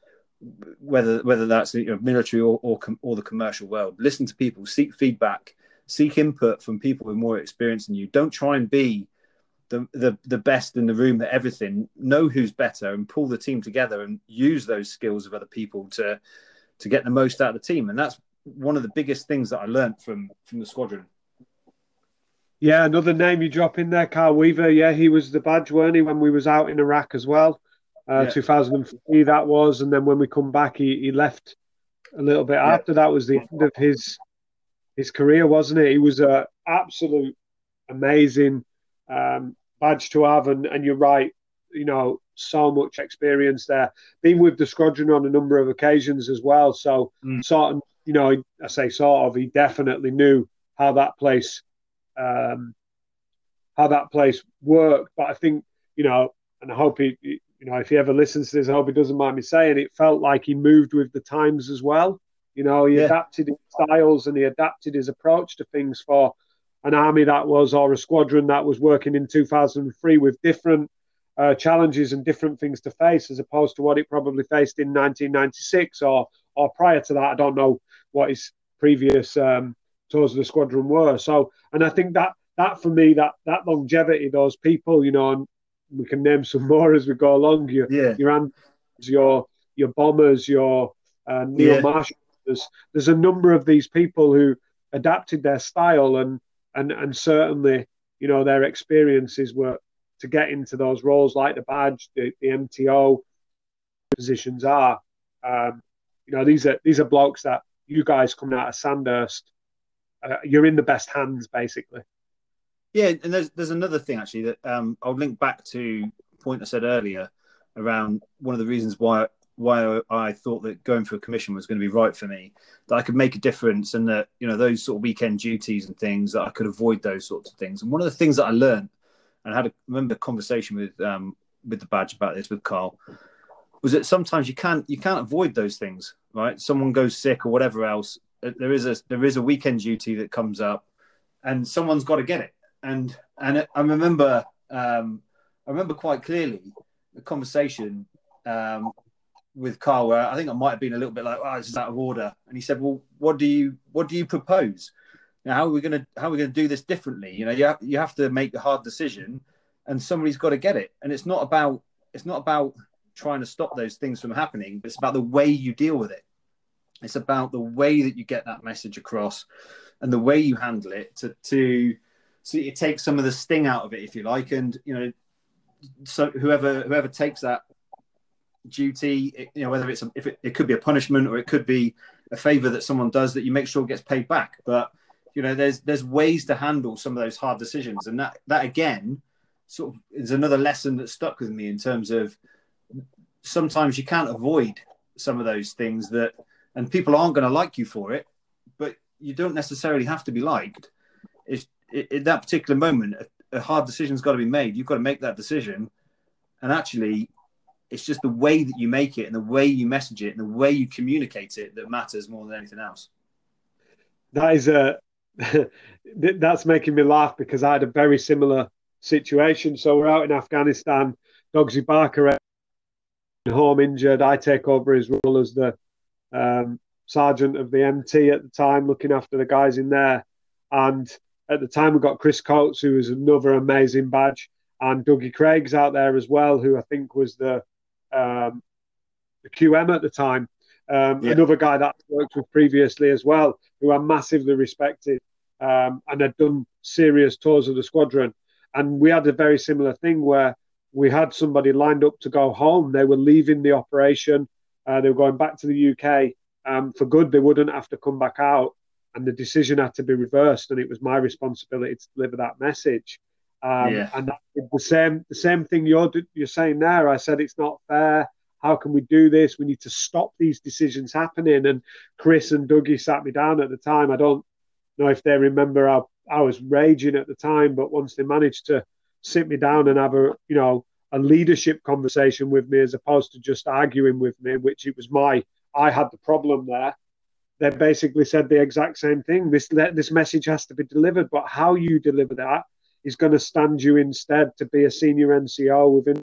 whether whether that's you know, military or, or or the commercial world. Listen to people, seek feedback, seek input from people with more experience than you. Don't try and be the, the the best in the room at everything. Know who's better and pull the team together and use those skills of other people to to get the most out of the team. And that's one of the biggest things that I learned from from the squadron. Yeah, another name you drop in there, Carl Weaver. Yeah, he was the badge, weren't he, when we was out in Iraq as well. Uh, yeah. 2003 that was, and then when we come back, he, he left a little bit yeah. after. That was the end of his his career, wasn't it? He was a absolute amazing um, badge to have, and, and you're right, you know, so much experience there. Been with the squadron on a number of occasions as well, so mm. sort of, you know, I say sort of, he definitely knew how that place, um, how that place worked. But I think, you know, and I hope he, you know, if he ever listens to this, I hope he doesn't mind me saying it felt like he moved with the times as well. You know, he yeah. adapted his styles and he adapted his approach to things for an army that was or a squadron that was working in 2003 with different uh, challenges and different things to face as opposed to what it probably faced in 1996 or or prior to that. I don't know what his previous um, tours of the squadron were. So, and I think that that for me that that longevity, those people, you know, and we can name some more as we go along. Your yeah. your your your bombers, your uh, Neil yeah. Marshall. There's there's a number of these people who adapted their style and and and certainly you know their experiences were to get into those roles like the badge, the, the MTO positions are. Um, you know these are these are blokes that you guys coming out of Sandhurst, uh, you're in the best hands basically. Yeah, and there's there's another thing actually that um, I'll link back to point I said earlier around one of the reasons why why I thought that going for a commission was going to be right for me, that I could make a difference, and that you know those sort of weekend duties and things that I could avoid those sorts of things. And one of the things that I learned, and I had a remember a conversation with um, with the badge about this with Carl, was that sometimes you can't you can't avoid those things, right? Someone goes sick or whatever else. There is a there is a weekend duty that comes up, and someone's got to get it and and I remember um, I remember quite clearly the conversation um, with Carl where I think I might have been a little bit like, "Oh, this is out of order," and he said, "Well, what do you what do you propose? Now, how are we going to how are we going to do this differently? You know, you have, you have to make a hard decision, and somebody's got to get it. And it's not about it's not about trying to stop those things from happening, but it's about the way you deal with it. It's about the way that you get that message across, and the way you handle it to to so you take some of the sting out of it, if you like, and you know, so whoever whoever takes that duty, you know, whether it's a, if it, it could be a punishment or it could be a favor that someone does that you make sure gets paid back. But you know, there's there's ways to handle some of those hard decisions, and that that again sort of is another lesson that stuck with me in terms of sometimes you can't avoid some of those things that, and people aren't going to like you for it, but you don't necessarily have to be liked. It's in that particular moment, a, a hard decision's got to be made. You've got to make that decision, and actually, it's just the way that you make it and the way you message it and the way you communicate it that matters more than anything else. That is a that's making me laugh because I had a very similar situation. So we're out in Afghanistan. Dogsy Barker home injured. I take over his role as the um, sergeant of the MT at the time, looking after the guys in there. And at the time, we got Chris Coates, who was another amazing badge, and Dougie Craig's out there as well, who I think was the um, the QM at the time. Um, yeah. Another guy that I worked with previously as well, who I massively respected um, and had done serious tours of the squadron. And we had a very similar thing where we had somebody lined up to go home. They were leaving the operation. Uh, they were going back to the UK um, for good. They wouldn't have to come back out and the decision had to be reversed, and it was my responsibility to deliver that message. Um, yeah. And the same the same thing you're you're saying there. I said it's not fair. How can we do this? We need to stop these decisions happening. And Chris and Dougie sat me down at the time. I don't know if they remember how I was raging at the time, but once they managed to sit me down and have a you know a leadership conversation with me as opposed to just arguing with me, which it was my I had the problem there. They basically said the exact same thing. This this message has to be delivered, but how you deliver that is going to stand you instead to be a senior NCO within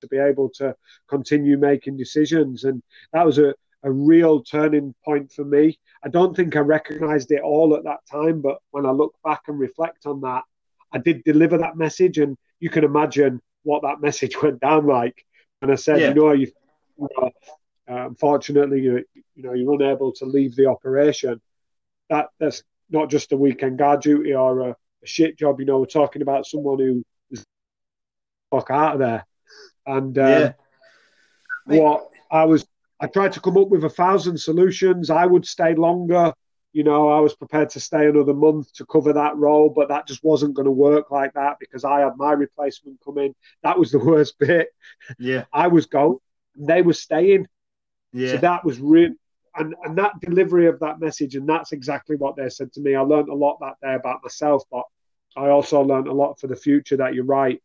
to be able to continue making decisions. And that was a, a real turning point for me. I don't think I recognized it all at that time, but when I look back and reflect on that, I did deliver that message. And you can imagine what that message went down like. And I said, yeah. you know, you, uh, unfortunately, you, you know, you're unable to leave the operation. That that's not just a weekend guard duty or a, a shit job. You know, we're talking about someone who is fuck out of there. And uh, yeah. what I was, I tried to come up with a thousand solutions. I would stay longer. You know, I was prepared to stay another month to cover that role, but that just wasn't going to work like that because I had my replacement come in. That was the worst bit. Yeah. I was going, they were staying. Yeah. So that was really, and, and that delivery of that message, and that's exactly what they said to me. I learned a lot that day about myself, but I also learned a lot for the future that you're right.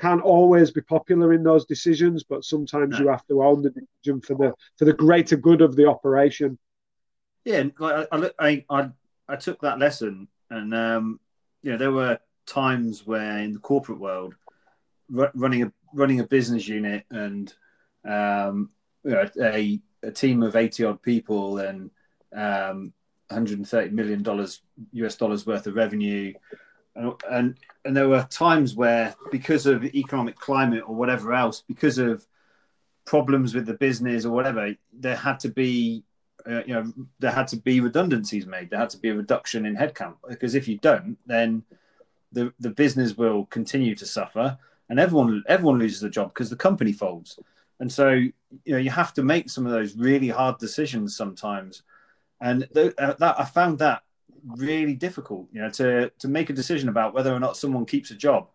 Can't always be popular in those decisions, but sometimes no. you have to own the decision for the for the greater good of the operation. Yeah, like I, I, I, I took that lesson, and um, you know there were times where in the corporate world, running a running a business unit and um, you know, a a team of eighty odd people and um, 130 million dollars US dollars worth of revenue. And and there were times where because of economic climate or whatever else because of problems with the business or whatever there had to be uh, you know there had to be redundancies made. There had to be a reduction in headcount because if you don't then the the business will continue to suffer and everyone everyone loses a job because the company folds and so you know you have to make some of those really hard decisions sometimes and th- uh, that i found that really difficult, you know, to to make a decision about whether or not someone keeps a job.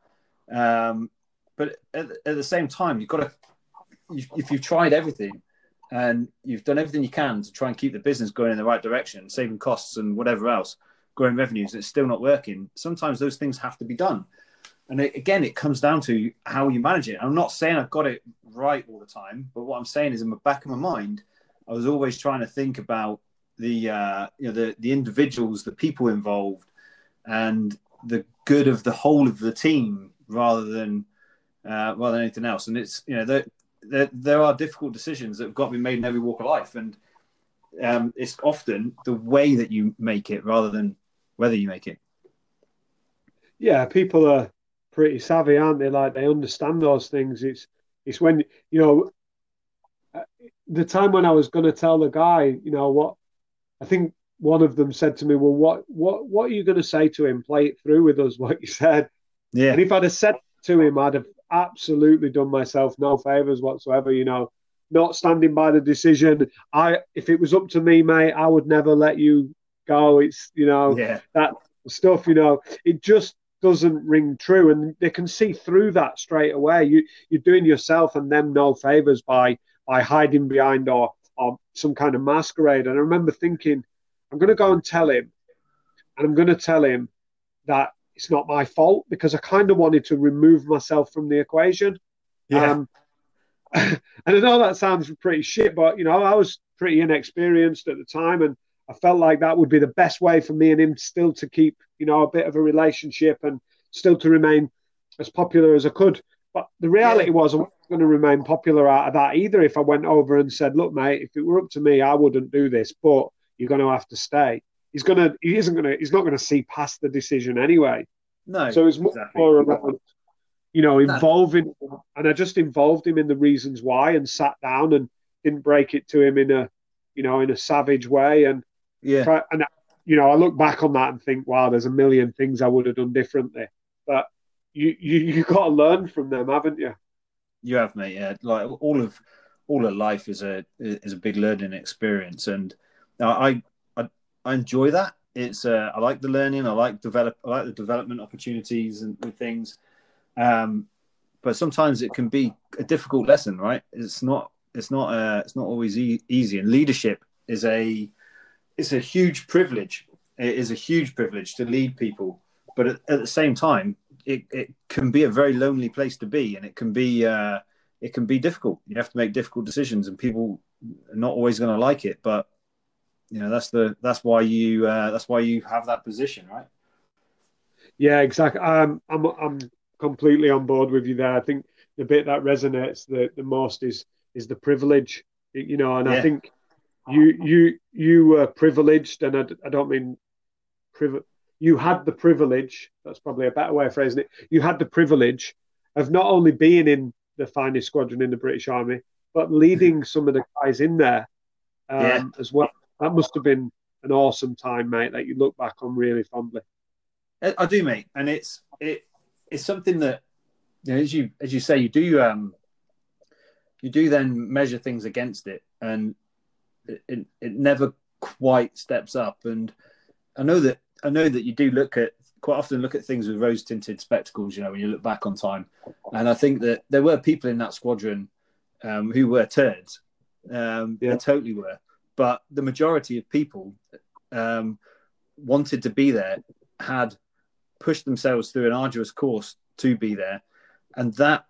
Um, but at, at, the same time, you've got to, if you've tried everything and you've done everything you can to try and keep the business going in the right direction, saving costs and whatever else, growing revenues, it's still not working. Sometimes those things have to be done. And it, again, it comes down to how you manage it. I'm not saying I've got it right all the time, but what I'm saying is in the back of my mind, I was always trying to think about the uh, you know the the individuals, the people involved, and the good of the whole of the team rather than uh, rather than anything else. And it's you know there, there there are difficult decisions that have got to be made in every walk of life, and um, it's often the way that you make it rather than whether you make it. Yeah, people are pretty savvy, aren't they? Like they understand those things. It's it's when you know uh, the time when I was going to tell the guy, you know what I think one of them said to me, "Well, what what what are you going to say to him? Play it through with us. What you said." Yeah. And if I'd have said to him, I'd have absolutely done myself no favors whatsoever. You know, not standing by the decision. I if it was up to me, mate, I would never let you go. It's you know yeah. that stuff. You know, it just doesn't ring true, and they can see through that straight away. You you're doing yourself and them no favors by by hiding behind or or some kind of masquerade. And I remember thinking, I'm going to go and tell him, and I'm going to tell him that it's not my fault because I kind of wanted to remove myself from the equation. Yeah. Um, and I know that sounds pretty shit, but you know, I was pretty inexperienced at the time, and I felt like that would be the best way for me and him still to keep, you know, a bit of a relationship and still to remain as popular as I could. But the reality yeah. was, I wasn't going to remain popular out of that either. If I went over and said, "Look, mate, if it were up to me, I wouldn't do this, but you're going to have to stay." He's gonna, he isn't gonna, he's not going to see past the decision anyway. No. So it's much exactly. more around, you know, involving, no. and I just involved him in the reasons why, and sat down and didn't break it to him in a, you know, in a savage way, and yeah, and you know, I look back on that and think, wow, there's a million things I would have done differently, but you you you got to learn from them, haven't you? You have, mate. Yeah, like all of all of life is a is a big learning experience, and I I I enjoy that. It's uh, I like the learning. I like develop. I like the development opportunities and, and things. Um, but sometimes it can be a difficult lesson, right? It's not. It's not. Uh, it's not always e- easy. And leadership is a. It's a huge privilege It is a huge privilege to lead people, but at, at the same time, it, it can be a very lonely place to be, and it can be uh, it can be difficult. You have to make difficult decisions, and people are not always going to like it. But you know that's the that's why you uh, that's why you have that position, right? Yeah, exactly. Um, I'm I'm completely on board with you there. I think the bit that resonates the, the most is is the privilege, you know, and yeah. I think you you you were privileged, and I, I don't mean privilege. You had the privilege. That's probably a better way of phrasing it. You had the privilege of not only being in the finest squadron in the British Army, but leading some of the guys in there um, yeah. as well. That must have been an awesome time, mate. That you look back on really fondly. I do, mate, and it's it it's something that you know, as you as you say, you do um you do then measure things against it, and it, it, never quite steps up. And I know that I know that you do look at quite often look at things with rose tinted spectacles. You know, when you look back on time, and I think that there were people in that squadron um, who were turds. Um, yeah. They totally were, but the majority of people um, wanted to be there, had pushed themselves through an arduous course to be there, and that,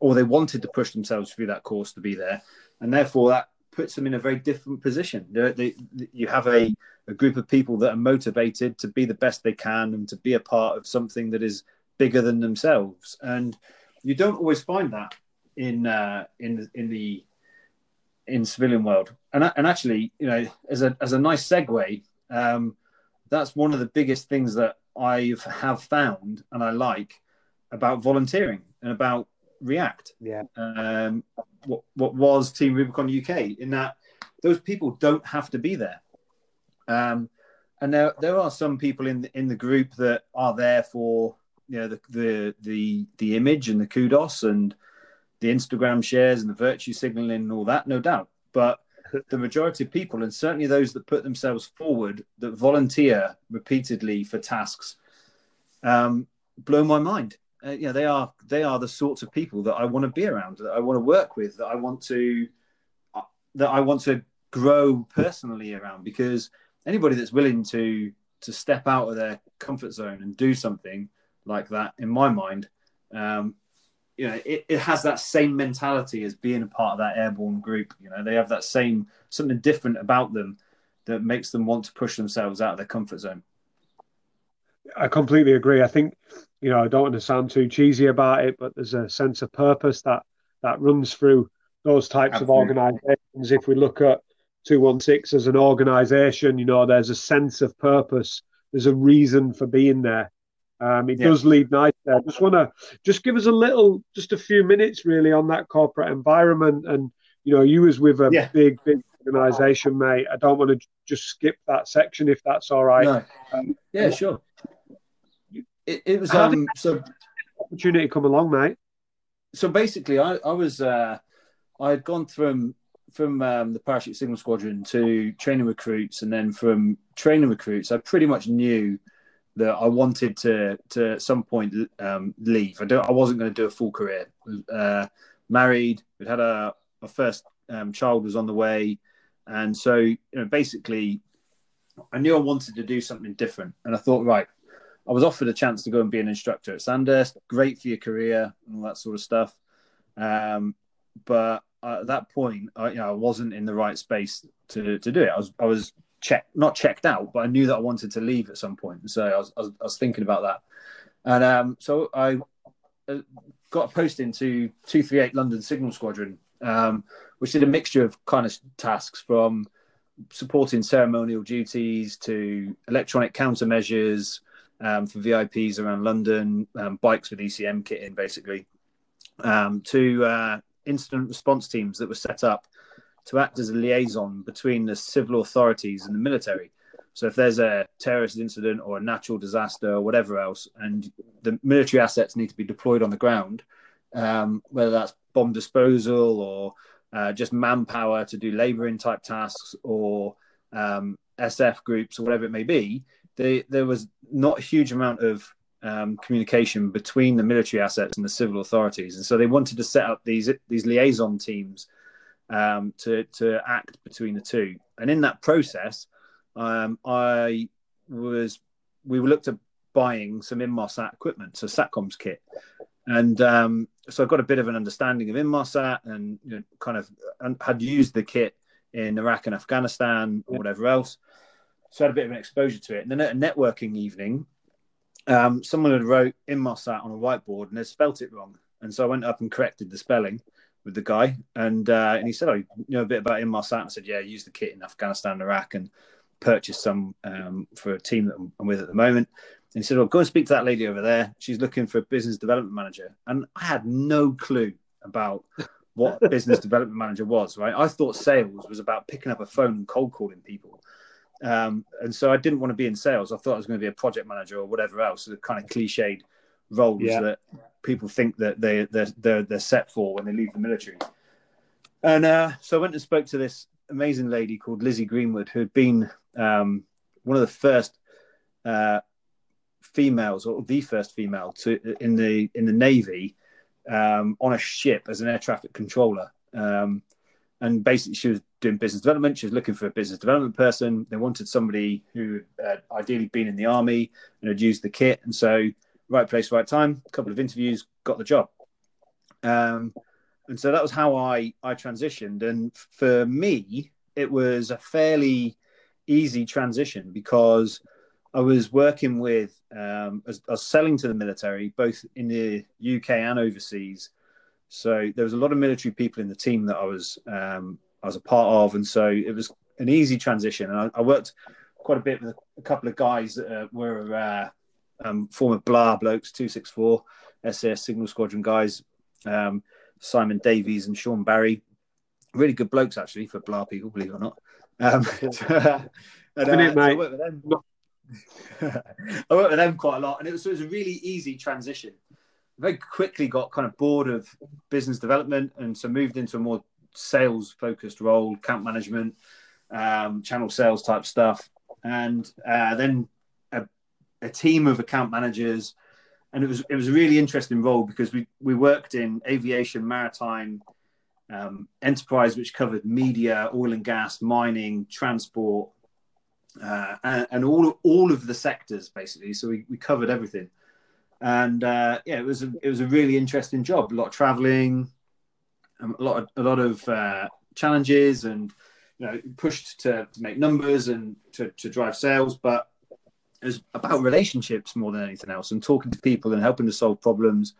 or they wanted to push themselves through that course to be there, and therefore that puts them in a very different position. They, they, you have a, a group of people that are motivated to be the best they can and to be a part of something that is bigger than themselves, and you don't always find that in uh, in in the in civilian world. And and actually, you know, as a as a nice segue, um, that's one of the biggest things that I have found and I like about volunteering and about React. Yeah. Um, what what was Team Rubicon UK in that those people don't have to be there. Um, and there there are some people in the, in the group that are there for you know the the the the image and the kudos and the Instagram shares and the virtue signaling and all that, no doubt. But the majority of people, and certainly those that put themselves forward, that volunteer repeatedly for tasks, um, blow my mind. Uh, you know, they are they are the sorts of people that I want to be around, that I want to work with, that I want to uh, that I want to grow personally around. Because anybody that's willing to to step out of their comfort zone and do something like that, in my mind, um, you know, it, it has that same mentality as being a part of that airborne group. You know, they have that same something different about them that makes them want to push themselves out of their comfort zone. I completely agree. I think, you know, I don't want to sound too cheesy about it, but there's a sense of purpose that that runs through those types Absolutely. of organizations. If we look at 216 as an organization, you know, there's a sense of purpose. There's a reason for being there. Um, it yeah. does lead nice there. Just want to just give us a little, just a few minutes really on that corporate environment. And you know, you was with a yeah. big, big organisation, mate. I don't want to just skip that section if that's all right. No. Um, yeah, sure. It, it was um, so opportunity to come along, mate. So basically, I, I was uh, I had gone from from um, the parachute signal squadron to training recruits, and then from training recruits, I pretty much knew that I wanted to to at some point um, leave. I don't. I wasn't going to do a full career. Uh, married, we had a, our first um, child was on the way, and so you know basically, I knew I wanted to do something different, and I thought, right, I was offered a chance to go and be an instructor at Sandhurst. Great for your career and all that sort of stuff, um, but at that point, I, you know, I wasn't in the right space to to do it. I was I was check not checked out, but I knew that I wanted to leave at some point. So I was, I was, I was thinking about that, and um, so I uh, got a post into two three eight London Signal Squadron, um, which did a mixture of kind of tasks from supporting ceremonial duties to electronic countermeasures um, for VIPs around London, um, bikes with ECM kit in basically, um, to uh, incident response teams that were set up to act as a liaison between the civil authorities and the military. So if there's a terrorist incident or a natural disaster or whatever else, and the military assets need to be deployed on the ground, um, whether that's bomb disposal or uh, just manpower to do labouring type tasks or um, SF groups or whatever it may be, they, there was not a huge amount of um, communication between the military assets and the civil authorities, and so they wanted to set up these these liaison teams um, to to act between the two. And in that process, um, I was we were looked at buying some Inmarsat equipment, so Satcoms kit, and um, so I got a bit of an understanding of Inmarsat and you know, kind of had used the kit in Iraq and Afghanistan or whatever else. So I had a bit of an exposure to it. And then at a networking evening, um, someone had wrote Inmarsat on a whiteboard and had spelt it wrong. And so I went up and corrected the spelling with the guy. And uh, and he said, Oh, you know a bit about Inmarsat? I said, Yeah, I used the kit in Afghanistan Iraq and purchased some um, for a team that I'm with at the moment. And he said, Well, go and speak to that lady over there. She's looking for a business development manager. And I had no clue about what business development manager was, right? I thought sales was about picking up a phone and cold calling people. Um, and so I didn't want to be in sales. I thought I was going to be a project manager or whatever else, the kind of cliched roles yeah. that people think that they they're, they're, they're set for when they leave the military. And uh, so I went and spoke to this amazing lady called Lizzie Greenwood, who had been um, one of the first uh, females, or the first female, to in the in the navy um, on a ship as an air traffic controller. Um, and basically, she was doing business development. She was looking for a business development person. They wanted somebody who had ideally been in the army and had used the kit. And so, right place, right time. A couple of interviews, got the job. Um, and so that was how I I transitioned. And for me, it was a fairly easy transition because I was working with, um, I, was, selling to the military, both in the UK and overseas. So there was a lot of military people in the team that I was um, I was a part of, and so it was an easy transition. And I, I worked quite a bit with a, couple of guys that uh, were uh, um, former BLA blokes, two six four SAS Signal Squadron guys, um, Simon Davies and Sean Barry, really good blokes actually for BLA people, believe it or not. Um, and, uh, it, mate. So I worked with them quite a lot, and it was, it was a really easy transition. very quickly got kind of bored of business development, and so moved into a more sales focused role, account management, um, channel sales type stuff, and uh, then a, a team of account managers. And it was it was a really interesting role because we we worked in aviation, maritime, um, enterprise, which covered media, oil and gas, mining, transport, uh, and, and, all all of the sectors basically. So we, we covered everything, and uh, yeah, it was a, it was a really interesting job. A lot of traveling, um, a lot of, a lot of uh, challenges, and you know pushed to, to make numbers and to, to drive sales, but it was about relationships more than anything else, and talking to people and helping to solve problems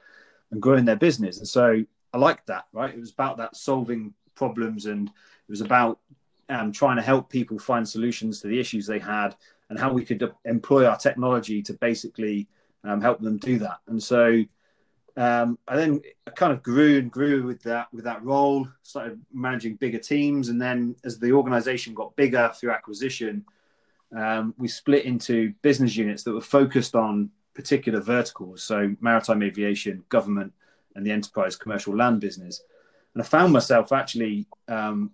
and growing their business. And so I liked that. Right, it was about that solving problems, and it was about um, trying to help people find solutions to the issues they had and how we could employ our technology to basically um, help them do that. And so um, I then kind of grew and grew with that with that role. Started managing bigger teams, and then as the organisation got bigger through acquisition, um, we split into business units that were focused on particular verticals, so maritime aviation, government, and the enterprise commercial land business. And I found myself actually um,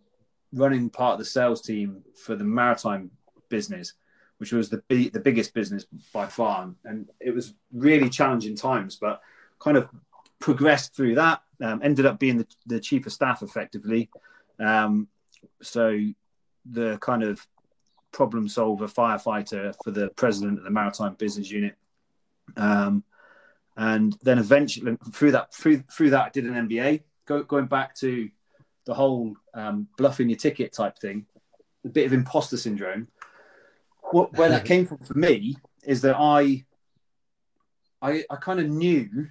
running part of the sales team for the maritime business, which was the the biggest business by far, and it was really challenging times. But kind of progressed through that. Um, ended up being the, the chief of staff effectively. Um, so the kind of problem solver firefighter for the president of the maritime business unit. Um, and then eventually through that through through that I did an MBA. Go, going back to the whole um, bluffing your ticket type thing, a bit of imposter syndrome. What, where that came from for me is that I, I, I kind of knew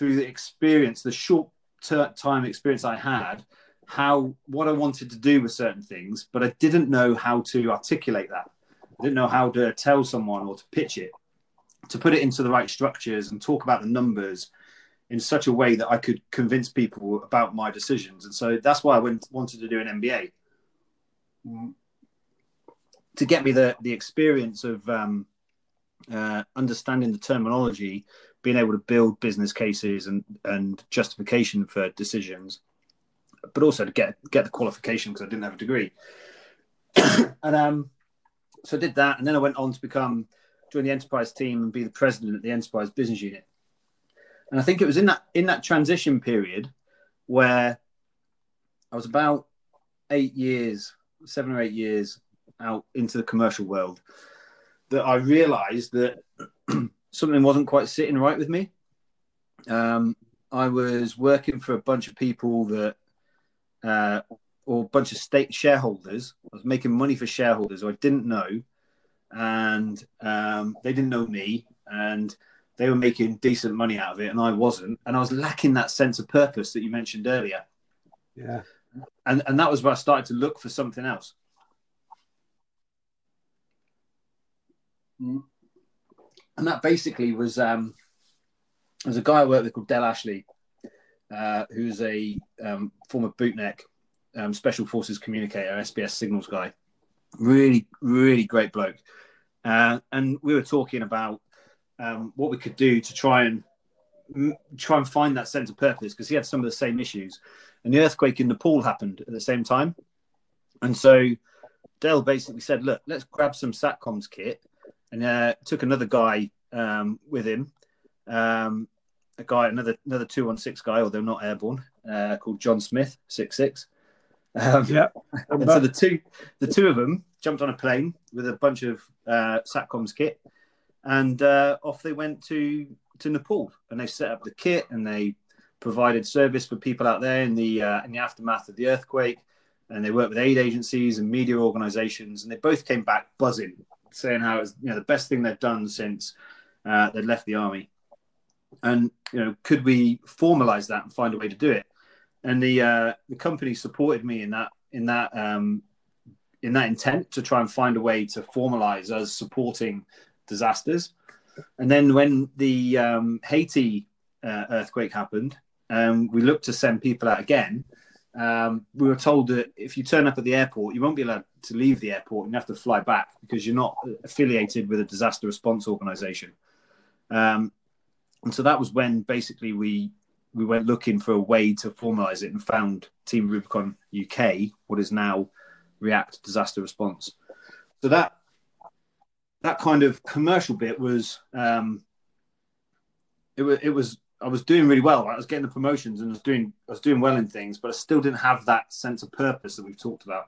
through the experience, the short time experience I had, how what I wanted to do with certain things, but I didn't know how to articulate that. I didn't know how to tell someone or to pitch it, to put it into the right structures and talk about the numbers in such a way that I could convince people about my decisions. And so that's why I went, wanted to do an MBA to get me the, the experience of um, uh, understanding the terminology, being able to build business cases and, and justification for decisions, but also to get, get the qualification because I didn't have a degree. and um, so I did that. And then I went on to become, join the enterprise team and be the president at the enterprise business unit. And I think it was in that in that transition period where I was about eight years, seven or eight years out into the commercial world. that I realised that something wasn't quite sitting right with me. Um, I was working for a bunch of people that, uh, or a bunch of state shareholders. I was making money for shareholders who I didn't know, and um, they didn't know me, and they were making decent money out of it, and I wasn't, and I was lacking that sense of purpose that you mentioned earlier. Yeah, and and that was where I started to look for something else. Mm. And that basically was um, there's a guy I worked with called Del Ashley, uh, who's a um, former bootneck um, special forces communicator, SBS signals guy. Really, really great bloke. Uh, and we were talking about um, what we could do to try and try and find that sense of purpose because he had some of the same issues. And the earthquake in Nepal happened at the same time. And so Del basically said, look, let's grab some SATCOMs kit. And uh, took another guy um, with him, um, a guy, another another 216 guy, although not airborne, uh, called John Smith, six six. Um, yeah. And so the two, the two of them jumped on a plane with a bunch of uh, SATCOMs kit, and uh, off they went to to Nepal. And they set up the kit and they provided service for people out there in the uh, in the aftermath of the earthquake. And they worked with aid agencies and media organisations, and they both came back buzzing, saying how it was you know the best thing they've done since uh, they'd left the army. And you know, could we formalize that and find a way to do it? And the uh, the company supported me in that in that um, in that intent to try and find a way to formalize us supporting disasters. And then when the um, Haiti uh, earthquake happened, um, we looked to send people out again. Um, we were told that if you turn up at the airport, you won't be allowed to leave the airport and you have to fly back because you're not affiliated with a disaster response organization. Um, and so that was when basically we we went looking for a way to formalize it and found Team Rubicon UK, what is now React Disaster Response. So that that kind of commercial bit was um, it was it was I was doing really well. I was getting the promotions and I was doing I was doing well in things, but I still didn't have that sense of purpose that we've talked about,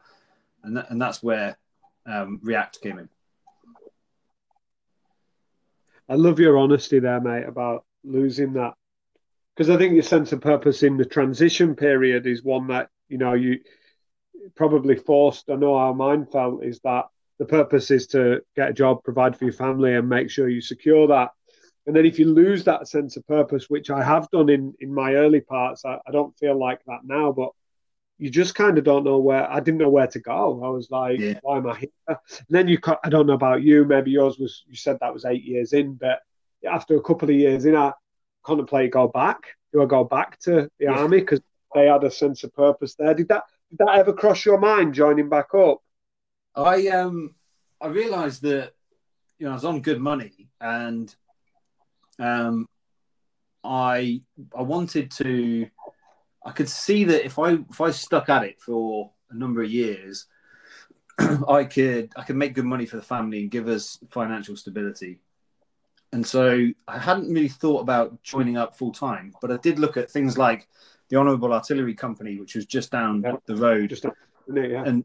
and and that's where um, React came in. I love your honesty there, mate, about losing that because I think your sense of purpose in the transition period is one that you know you probably forced. I know how mine felt is that the purpose is to get a job, provide for your family, and make sure you secure that. And then if you lose that sense of purpose, which I have done in in my early parts, I, I don't feel like that now, but you just kind of don't know where. I didn't know where to go. I was like, yeah. why am I here? And then you, I don't know about you. Maybe yours was. You said that was eight years in, but after a couple of years in, I contemplate go back. Do I go back to the yeah. army because they had a sense of purpose there? Did that did that ever cross your mind joining back up? I um I realised that you know I was on good money and um I I wanted to I could see that if I if I stuck at it for a number of years, I could I could make good money for the family and give us financial stability. And so I hadn't really thought about joining up full time, but I did look at things like the Honourable Artillery Company, which was just down yeah. the road, just down, yeah. and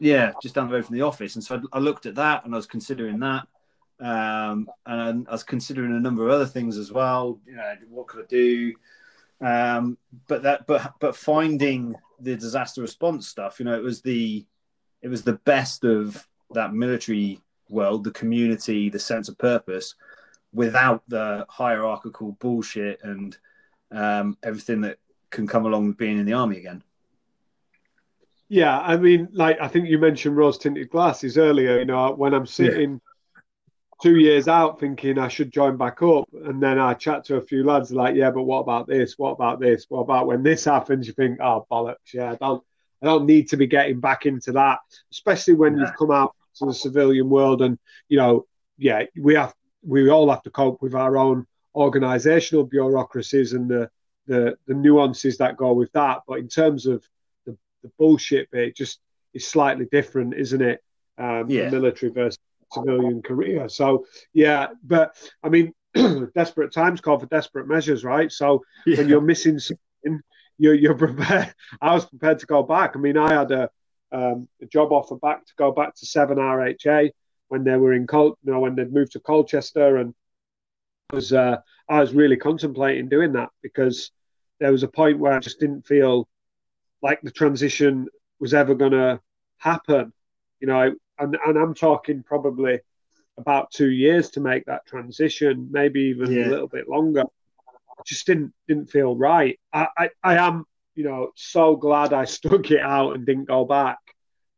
yeah, just down the road from the office. And so I, I looked at that, and I was considering that, um, and I was considering a number of other things as well. You know, what could I do? Um, but that, but but finding the disaster response stuff, you know, it was the it was the best of that military world, the community, the sense of purpose without the hierarchical bullshit and um, everything that can come along with being in the army again. Yeah, I mean, like I think you mentioned rose tinted glasses earlier. You know, when I'm sitting. Two years out thinking I should join back up, and then I chat to a few lads like, yeah, but what about this? What about this? What about when this happens? You think, oh bollocks, yeah, I don't, I don't need to be getting back into that, especially when yeah. you've come out to the civilian world, and you know, yeah, we have we all have to cope with our own organizational bureaucracies and the, the, the nuances that go with that. But in terms of the, the bullshit bit, just is slightly different, isn't it? Um, yeah. military versus civilian career. So yeah, but I mean, desperate times call for desperate measures, right? So yeah. when you're missing something, you're, you're prepared. I was prepared to go back. I mean, I had a, um, a job offer back to go back to seven RHA when they were in Col, you know, when they'd moved to Colchester, and was uh, I was really contemplating doing that because there was a point where I just didn't feel like the transition was ever going to happen. You know, and, and I'm talking probably about two years to make that transition, maybe even yeah. a little bit longer. I just didn't didn't feel right. I, I, I am, you know, so glad I stuck it out and didn't go back.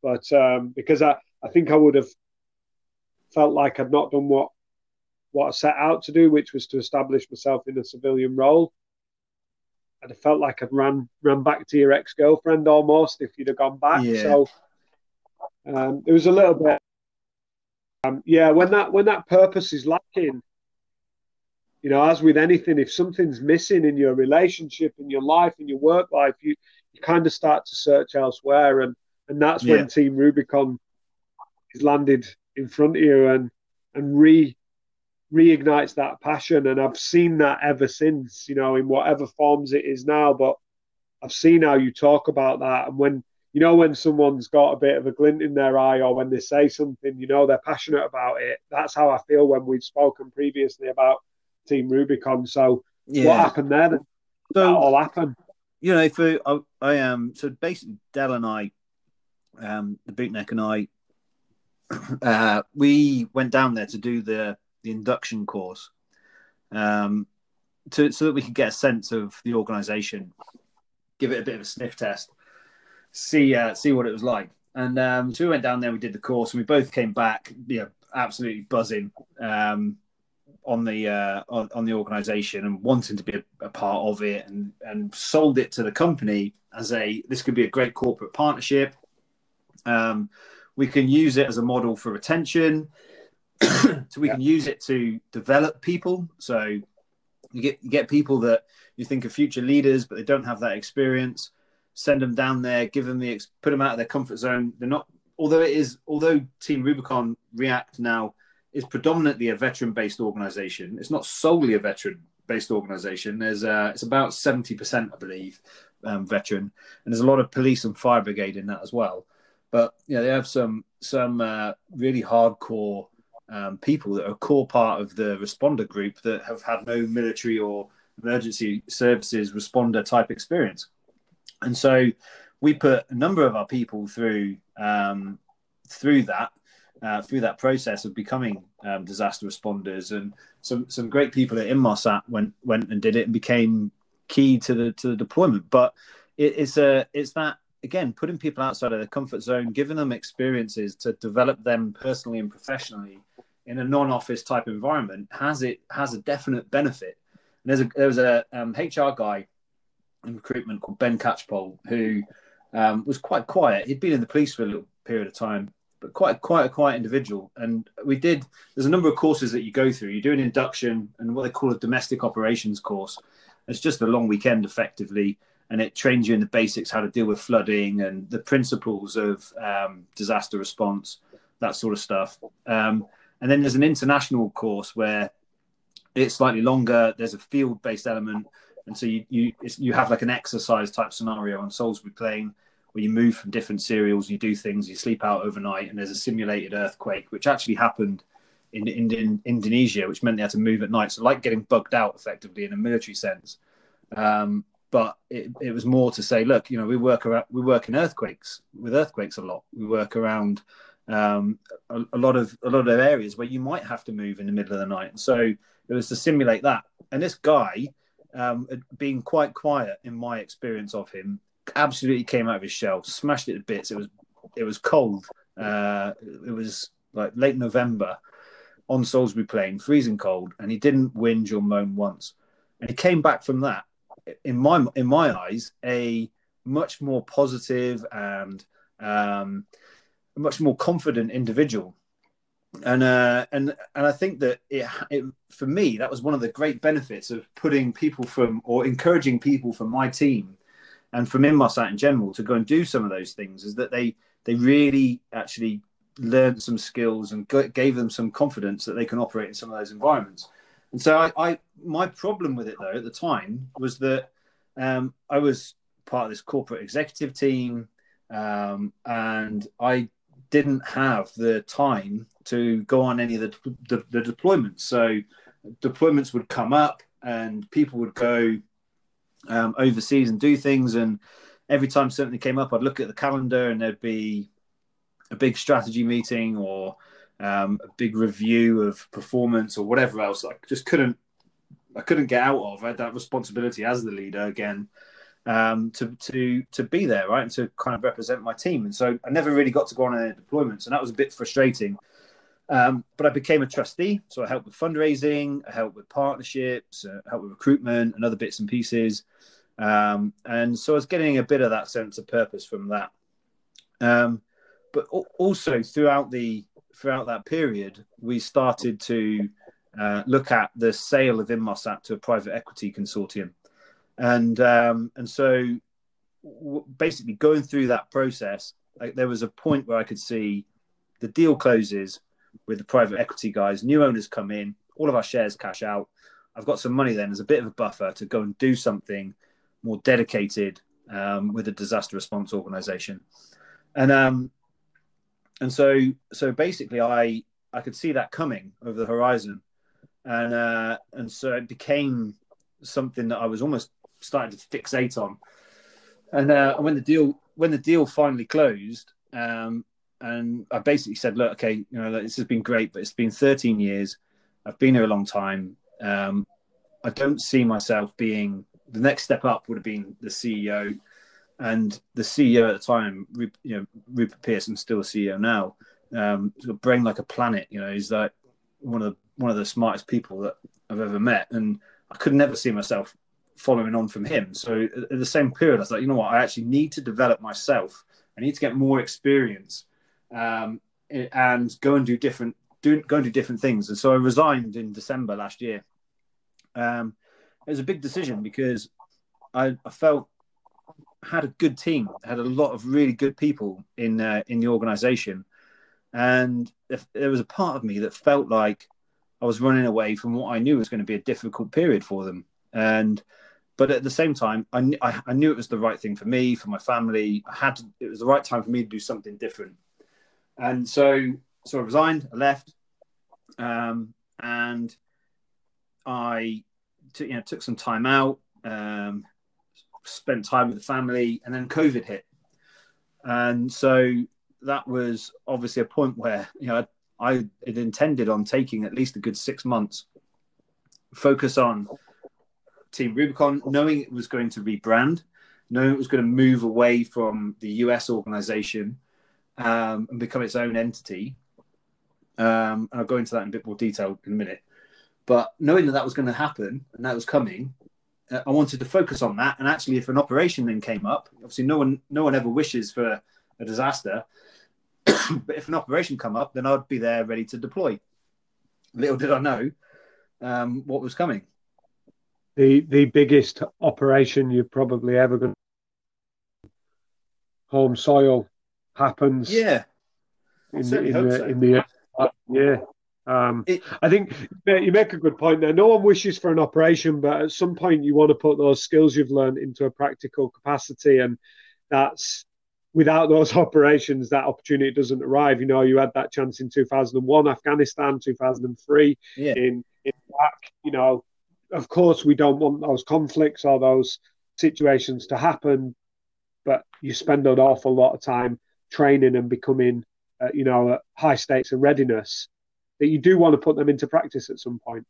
But um, because I, I think I would have felt like I'd not done what what I set out to do, which was to establish myself in a civilian role. I'd have felt like I'd ran ran back to your ex girlfriend almost if you'd have gone back. Yeah. So um, it was a little bit, um, yeah. When that when that purpose is lacking, you know, as with anything, if something's missing in your relationship, in your life, in your work life, you you kind of start to search elsewhere, and and that's yeah. when Team Rubicon is landed in front of you and and re reignites that passion. And I've seen that ever since, you know, in whatever forms it is now. But I've seen how you talk about that. And when, you know, when someone's got a bit of a glint in their eye or when they say something, you know, they're passionate about it. That's how I feel when we've spoken previously about Team Rubicon. So yeah. what happened there? Then? So, that all happened. You know, for I, I am um, so basically Del and I, um, the bootneck and I, uh, we went down there to do the the induction course, um, to so that we could get a sense of the organisation, give it a bit of a sniff test, see uh, see what it was like. And um, so we went down there, we did the course, and we both came back, you know, absolutely buzzing um, on the uh, on, on, the organisation and wanting to be a, a, part of it, and and sold it to the company as a this could be a great corporate partnership. Um, we can use it as a model for retention. so we yeah. can use it to develop people. So you get you get people that you think are future leaders, but they don't have that experience. Send them down there, give them the put them out of their comfort zone. They're not, although it is, although Team Rubicon React now is predominantly a veteran-based organization. It's not solely a veteran-based organization. There's uh, it's about seventy percent, I believe, um, veteran, and there's a lot of police and fire brigade in that as well. But you know, they have some some uh, really hardcore um, people that are a core part of the responder group that have had no military or emergency services responder type experience. And so we put a number of our people through um, through that uh, through that process of becoming um, disaster responders, and some some great people at Inmarsat went went and did it and became key to the to the deployment. But it, it's a it's that again putting people outside of their comfort zone, giving them experiences to develop them personally and professionally in a non-office type environment has it has a definite benefit. And there's a there was a um, HR guy in recruitment called Ben Catchpole who um, was quite quiet. He'd been in the police for a little period of time, but quite quite a quiet individual. And we did. There's a number of courses that you go through. You do an induction and what they call a domestic operations course. It's just a long weekend, effectively, and it trains you in the basics how to deal with flooding and the principles of um, disaster response, that sort of stuff. Um, and then there's an international course where it's slightly longer. There's a field-based element, and so you you you have like an exercise type scenario on Salisbury Plain where you move from different serials, you do things, you sleep out overnight, and there's a simulated earthquake, which actually happened in, in, in Indonesia, which meant they had to move at night. So like getting bugged out effectively in a military sense. Um, but it, it was more to say, look, you know, we work around, we work in earthquakes with earthquakes a lot. We work around um, a, a, lot of a lot of areas where you might have to move in the middle of the night. And so it was to simulate that. And this guy, um, being quite quiet in my experience of him, absolutely came out of his shell, smashed it to bits. It was it was cold. Uh, it was like late November on Salisbury Plain, freezing cold, and he didn't whinge or moan once. And he came back from that, in my in my eyes, a much more positive and um, much more confident individual and uh, and and I think that it, it for me that was one of the great benefits of putting people from or encouraging people from my team and from in my Inmarsat in general to go and do some of those things is that they they really actually learned some skills and gave them some confidence that they can operate in some of those environments. And so I, I my problem with it though at the time was that um, I was part of this corporate executive team um, and I didn't have the time to go on any of the, the, the deployments. So deployments would come up and people would go um, overseas and do things. And every time something came up, I'd look at the calendar and there'd be a big strategy meeting or um, a big review of performance or whatever else. I just couldn't, I couldn't get out of. I had that responsibility as the leader again um, to to to be there, right, and to kind of represent my team. And so I never really got to go on any deployments, and that was a bit frustrating. Um, but I became a trustee, so I helped with fundraising, I helped with partnerships, uh, helped with recruitment, and other bits and pieces. Um, and so I was getting a bit of that sense of purpose from that. Um, but also throughout the throughout that period, we started to uh, look at the sale of Inmarsat to a private equity consortium and um, and so w- basically going through that process, like, there was a point where I could see the deal closes with the private equity guys, new owners come in, all of our shares cash out. I've got some money then as a bit of a buffer to go and do something more dedicated um, with a disaster response organization, and um, and so so basically I I could see that coming over the horizon, and uh, and so it became something that I was almost started to fixate on. And uh, when the deal when the deal finally closed, um, and I basically said, "Look, okay, you know, this has been great, but it's been 13 years. I've been here a long time. Um, I don't see myself being the next step up would have been the CEO, and the CEO at the time, you know, Rupert Pearce, still a CEO now. Um, brain like a planet. You know, he's like one of the one of the smartest people that I've ever met, and I could never see myself following on from him. So at the same period, I was like, you know what, I actually need to develop myself. I need to get more experience um, and go and do different, do go and do different things. And so I resigned in December last year. Um, it was a big decision because I, I felt had a good team, had a lot of really good people in uh, in the organisation, and if, there was a part of me that felt like I was running away from what I knew was going to be a difficult period for them. And but at the same time, I, I, I, knew it was the right thing for me, for my family. I had to, it was the right time for me to do something different. And so, so I resigned, I left, um, and I took, you know, took some time out, um, spent time with the family, and then COVID hit. And so that was obviously a point where, you know, I, I had intended on taking at least a good six months, focus on Team Rubicon, knowing it was going to rebrand, knowing it was going to move away from the US organization um, and become its own entity. Um, and I'll go into that in a bit more detail in a minute. But knowing that that was going to happen and that was coming, uh, I wanted to focus on that. And actually, if an operation then came up, obviously no one no one ever wishes for a disaster. but if an operation come up, then I'd be there ready to deploy. Little did I know um, what was coming the the biggest operation you're probably ever going to home soil happens. Yeah. In the, in the, so. in the yeah. Um, it, I think you make a good point there. No one wishes for an operation, but at some point you want to put those skills you've learned into a practical capacity, and that's without those operations, that opportunity doesn't arrive. You know, you had that chance in 2001, Afghanistan, 2003 yeah. in in Iraq. You know, of course, we don't want those conflicts or those situations to happen, but you spend an awful lot of time training and becoming, uh, you know, high stakes and readiness that you do want to put them into practice at some point.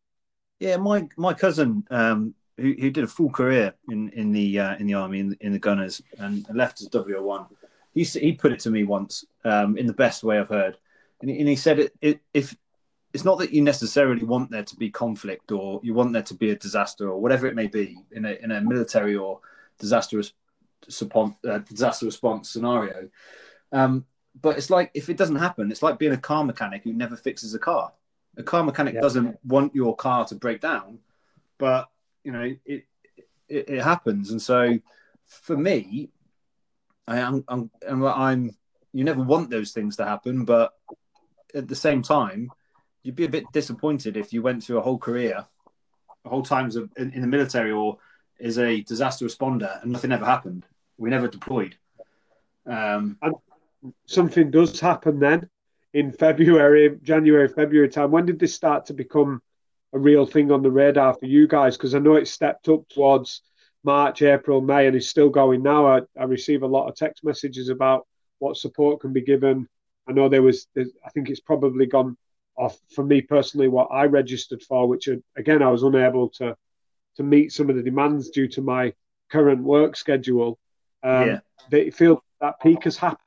Yeah, my my cousin, um, who, who did a full career in in the uh, in the army in, in the gunners and left as WO one, he he put it to me once um, in the best way I've heard, and he, and he said it, it if it's not that you necessarily want there to be conflict or you want there to be a disaster or whatever it may be in a in a military or disaster uh, disaster response scenario. Um, but it's like if it doesn't happen, it's like being a car mechanic who never fixes a car. A car mechanic yeah. doesn't want your car to break down, but you know it, it, it happens. And so for me, I am I'm, I'm, I'm you never want those things to happen, but at the same time, you'd be a bit disappointed if you went through a whole career, a whole times in, in, the military or as a disaster responder and nothing ever happened. We never deployed. Um, and something does happen then in February, January, February time. When did this start to become a real thing on the radar for you guys? Because I know it stepped up towards March, April, May, and it's still going now. I, I receive a lot of text messages about what support can be given. I know there was, I think it's probably gone off for me personally what I registered for, which again I was unable to to meet some of the demands due to my current work schedule. Um, yeah. They feel that peak has happened.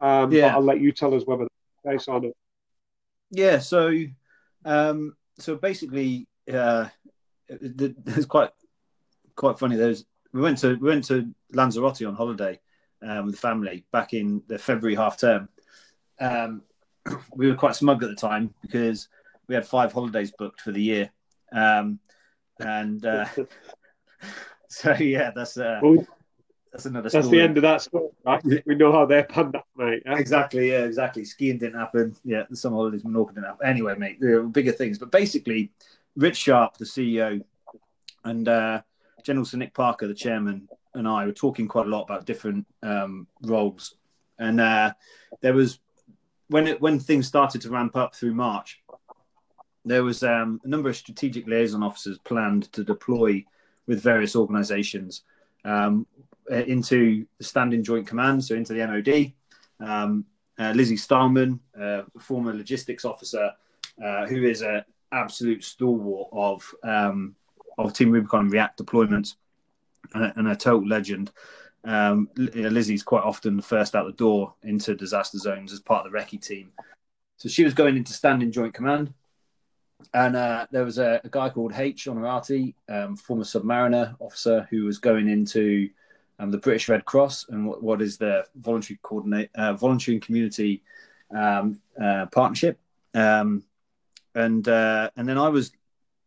Um, yeah. I'll let you tell us whether that's based on it. Yeah. So, um, so basically, uh, it's quite quite funny. There's we went to we went to Lanzarote on holiday um, with the family back in the February half term. Um, we were quite smug at the time because we had five holidays booked for the year, um, and uh, so yeah, that's uh, well, that's another. That's the end of that story. Right? We know how they're panned up, mate. Yeah? Exactly. Yeah. Exactly. Skiing didn't happen. Yeah. Some holidays, Menorca didn't happen. Anyway, mate, there were bigger things. But basically, Rich Sharp, the CEO, and uh, General Sir Nick Parker, the chairman, and I were talking quite a lot about different um, roles, and uh, there was when it when things started to ramp up through March, there was um, a number of strategic liaison officers planned to deploy with various organisations um, into the Standing Joint Command, so into the MOD. Um, uh, Lizzie Starman, uh, former logistics officer, uh, who is an absolute stalwart of um, of Team Rubicon React deployments and a, and a total legend. Um, Lizzie's quite often the first out the door into disaster zones as part of the recce team. So she was going into standing joint command. And uh, there was a, a, guy called H. Honorati, um, former submariner officer, who was going into um, the British Red Cross and what, what is the voluntary coordinate, uh, voluntary and community um, uh, partnership. Um, and uh, and then I was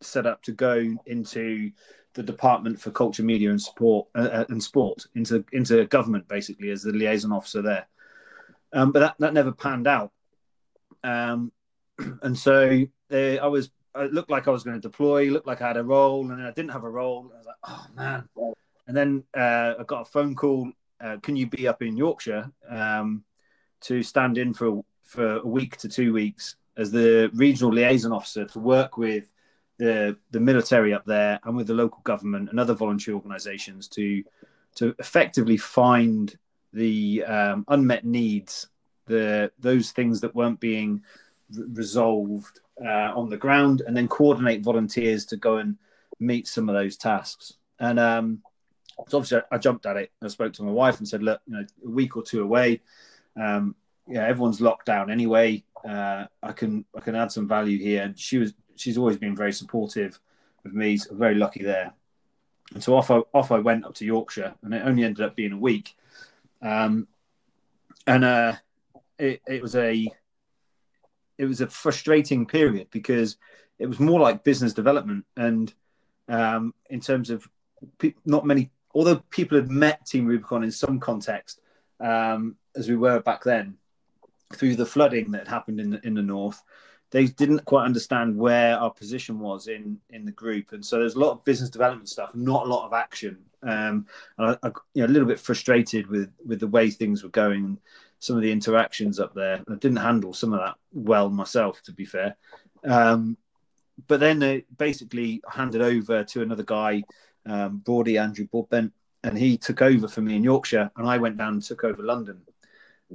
set up to go into the Department for Culture, Media and Sport uh, uh, and Sport into into government basically as the liaison officer there. Um, but that, that never panned out. Um, and so they, I was it looked like I was going to deploy, looked like I had a role, and then I didn't have a role. I was like, oh man. And then uh, I got a phone call. Uh, can you be up in Yorkshire um, to stand in for for a week to two weeks as the regional liaison officer to work with the the military up there and with the local government and other voluntary organisations to to effectively find the um, unmet needs, the those things that weren't being r- resolved uh, on the ground, and then coordinate volunteers to go and meet some of those tasks. And um, so obviously, I, I, jumped at it. I spoke to my wife and said, "Look, you know, a week or two away, um, yeah, everyone's locked down anyway. Uh, I can I can add some value here." And she was she's always been very supportive of me. So very lucky there. And so off I off I went up to Yorkshire, and it only ended up being a week. Um, and uh, it it was a it was a frustrating period because it was more like business development, and um, in terms of pe- not many, although people had met Team Rubicon in some context, um, as we were back then, through the flooding that happened in the, in the north they didn't quite understand where our position was in in the group, and so there's a lot of business development stuff, not a lot of action. Um, and I, I, you know, a little bit frustrated with with the way things were going, some of the interactions up there. I didn't handle some of that well myself, to be fair. Um, but then they basically handed over to another guy, um, Broady Andrew Broadbent, and he took over for me in Yorkshire, and I went down and took over London.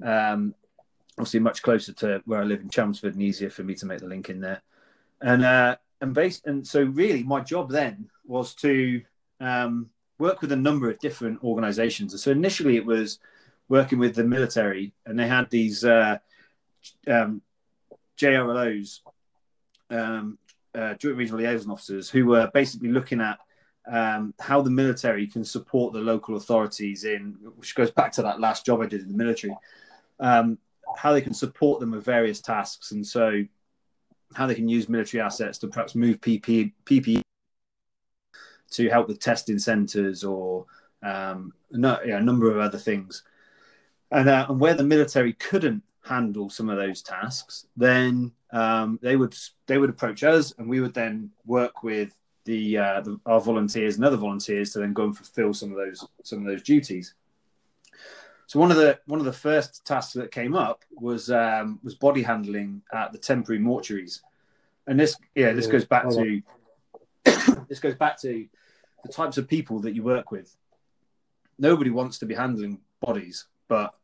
Um, obviously much closer to where I live in Chelmsford and easier for me to make the link in there. And uh, and based and so really my job then was to um, work with a number of different organisations. So initially it was working with the military, and they had these uh, um, JRLOs, um, uh, Joint Regional Liaison Officers, who were basically looking at um, how the military can support the local authorities in, which goes back to that last job I did in the military. Um, how they can support them with various tasks, and so how they can use military assets to perhaps move PP, PPE to help with testing centres or um, no, a number of other things. And, uh, and where the military couldn't handle some of those tasks, then um, they would they would approach us, and we would then work with the, uh, the, our volunteers and other volunteers to then go and fulfil some of those some of those duties. So one of the one of the first tasks that came up was um, was body handling at the temporary mortuaries, and this yeah this goes back to this goes back to the types of people that you work with. Nobody wants to be handling bodies, but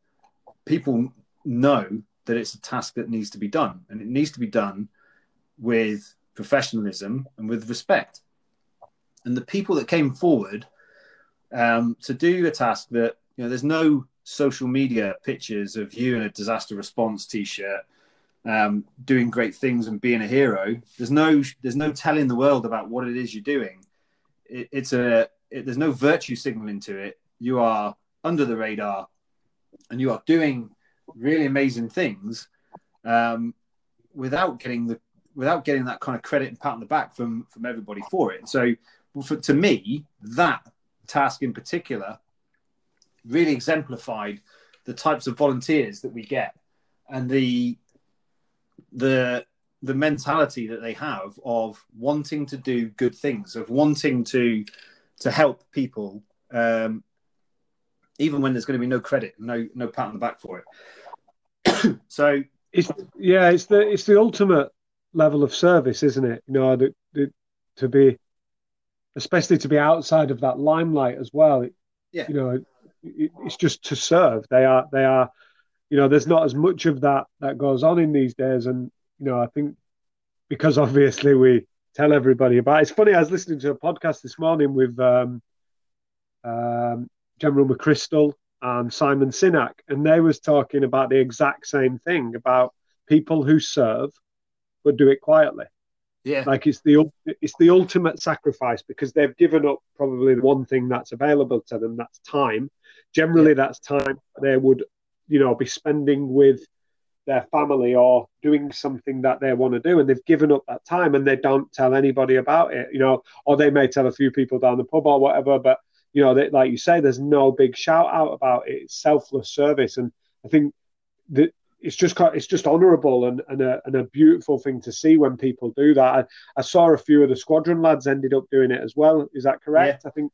people know that it's a task that needs to be done, and it needs to be done with professionalism and with respect. And the people that came forward um, to do a task that you know, there's no social media pictures of you in a disaster response t-shirt um, doing great things and being a hero. There's no there's no telling the world about what it is you're doing. It, it's a it, there's no virtue signaling to it. You are under the radar, and you are doing really amazing things um, without getting the without getting that kind of credit and pat on the back from from everybody for it. So, for, to me, that task in particular really exemplified the types of volunteers that we get and the the the mentality that they have of wanting to do good things, of wanting to to help people, um, even when there's going to be no credit, no no pat on the back for it. so it's yeah, it's the it's the ultimate level of service, isn't it? You know, the, the, to be, especially to be outside of that limelight as well. It, yeah. You know, it's just to serve. They are they are, you know, there's not as much of that that goes on in these days, and you know, I think because obviously we tell everybody about. It. It's funny. I was listening to a podcast this morning with um, um, General McChrystal and Simon Sinek, and they was talking about the exact same thing about people who serve but do it quietly. Yeah, like it's the it's the ultimate sacrifice because they've given up probably the one thing that's available to them. That's time. Generally, yeah. that's time they would, you know, be spending with their family or doing something that they want to do and they've given up that time and they don't tell anybody about it you know or they may tell a few people down the pub or whatever but you know they, like you say there's no big shout out about it it's selfless service and i think that it's just it's just honourable and, and, a, and a beautiful thing to see when people do that. I, I, saw a few of the squadron lads ended up doing it as well. Is that correct? Yeah. I think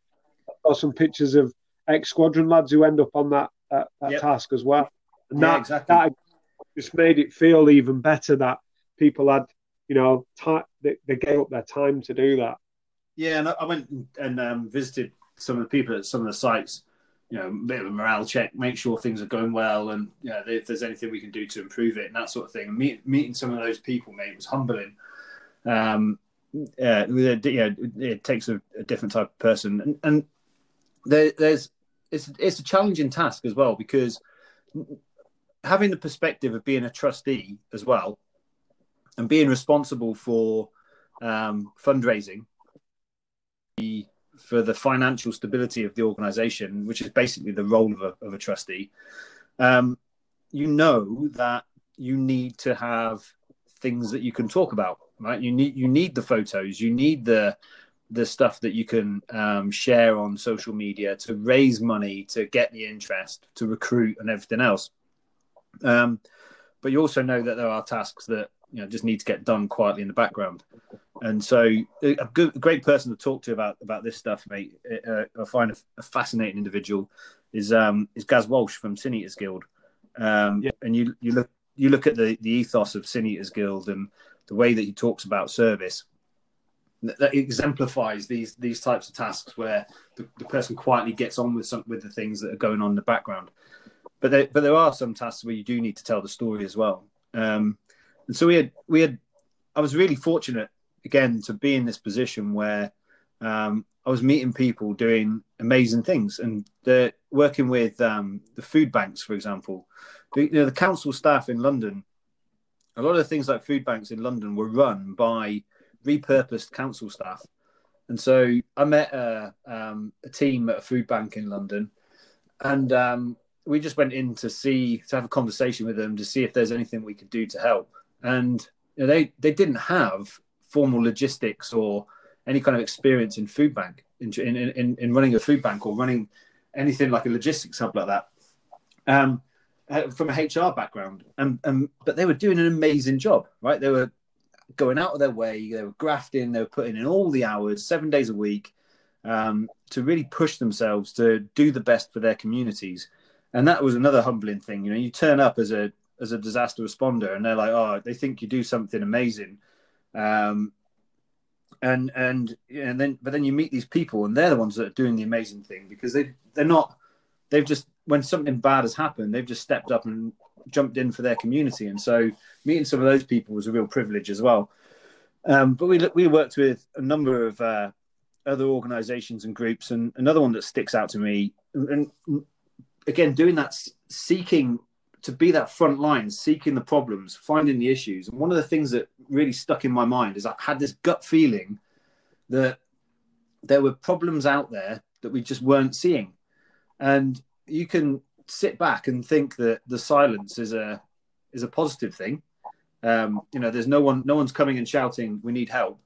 I saw some pictures of ex squadron lads who end up on that that, that yep. task as well. And yeah, that, exactly. that just made it feel even better that people had, you know, time, they, they gave up their time to do that. Yeah, and I went and um, visited some of the people at some of the sites you know, a bit of a morale check, make sure things are going well, and you know, if there's anything we can do to improve it and that sort of thing. Meet, meeting some of those people, mate, was humbling. Um, yeah, yeah, it takes a, a, different type of person, and, and there, there's it's it's a challenging task as well because having the perspective of being a trustee as well, and being responsible for um, fundraising, for the financial stability of the organization, which is basically the role of a, of a trustee, um, you know that you need to have things that you can talk about, right? You need you need the photos, you need the the stuff that you can um, share on social media to raise money, to get the interest, to recruit, and everything else. Um, but you also know that there are tasks that you know just need to get done quietly in the background. And so, a, good, a great person to talk to about about this stuff, mate. Uh, I find a, a, fascinating individual is um, is Gaz Walsh from Sin Eaters Guild. Um, yeah. And you you look you look at the the ethos of Sin Eaters Guild and the way that he talks about service. That exemplifies these these types of tasks where the, the person quietly gets on with some with the things that are going on in the background. But there, but there are some tasks where you do need to tell the story as well. Um, and so we had we had I was really fortunate again to be in this position where um, I was meeting people doing amazing things and they're working with um, the food banks, for example. The, you know, the council staff in London, a lot of the things like food banks in London were run by repurposed council staff. And so I met a, um, a team at a food bank in London and um, we just went in to see, to have a conversation with them to see if there's anything we could do to help. And you know, they, they didn't have formal logistics or any kind of experience in food bank in, in, in, in running a food bank or running anything like a logistics hub like that um, uh, from a HR background. And, and but they were doing an amazing job, right? They were going out of their way, they were grafting, they were putting in all the hours, seven days a week, um, to really push themselves to do the best for their communities. and that was another humbling thing. You know, you turn up as a as a disaster responder, and they're like, oh, they think you do something amazing, um, and and and then but then you meet these people, and they're the ones that are doing the amazing thing because they they're not they've just when something bad has happened, they've just stepped up and jumped in for their community, and so meeting some of those people was a real privilege as well. Um, but we we worked with a number of uh, other organisations and groups, and another one that sticks out to me, and, again, doing that, seeking to be that front line, seeking the problems, finding the issues. And one of the things that really stuck in my mind is I had this gut feeling that there were problems out there that we just weren't seeing. And you can sit back and think that the silence is a is a positive thing. Um, you know, there's no one no one's coming and shouting, we need help.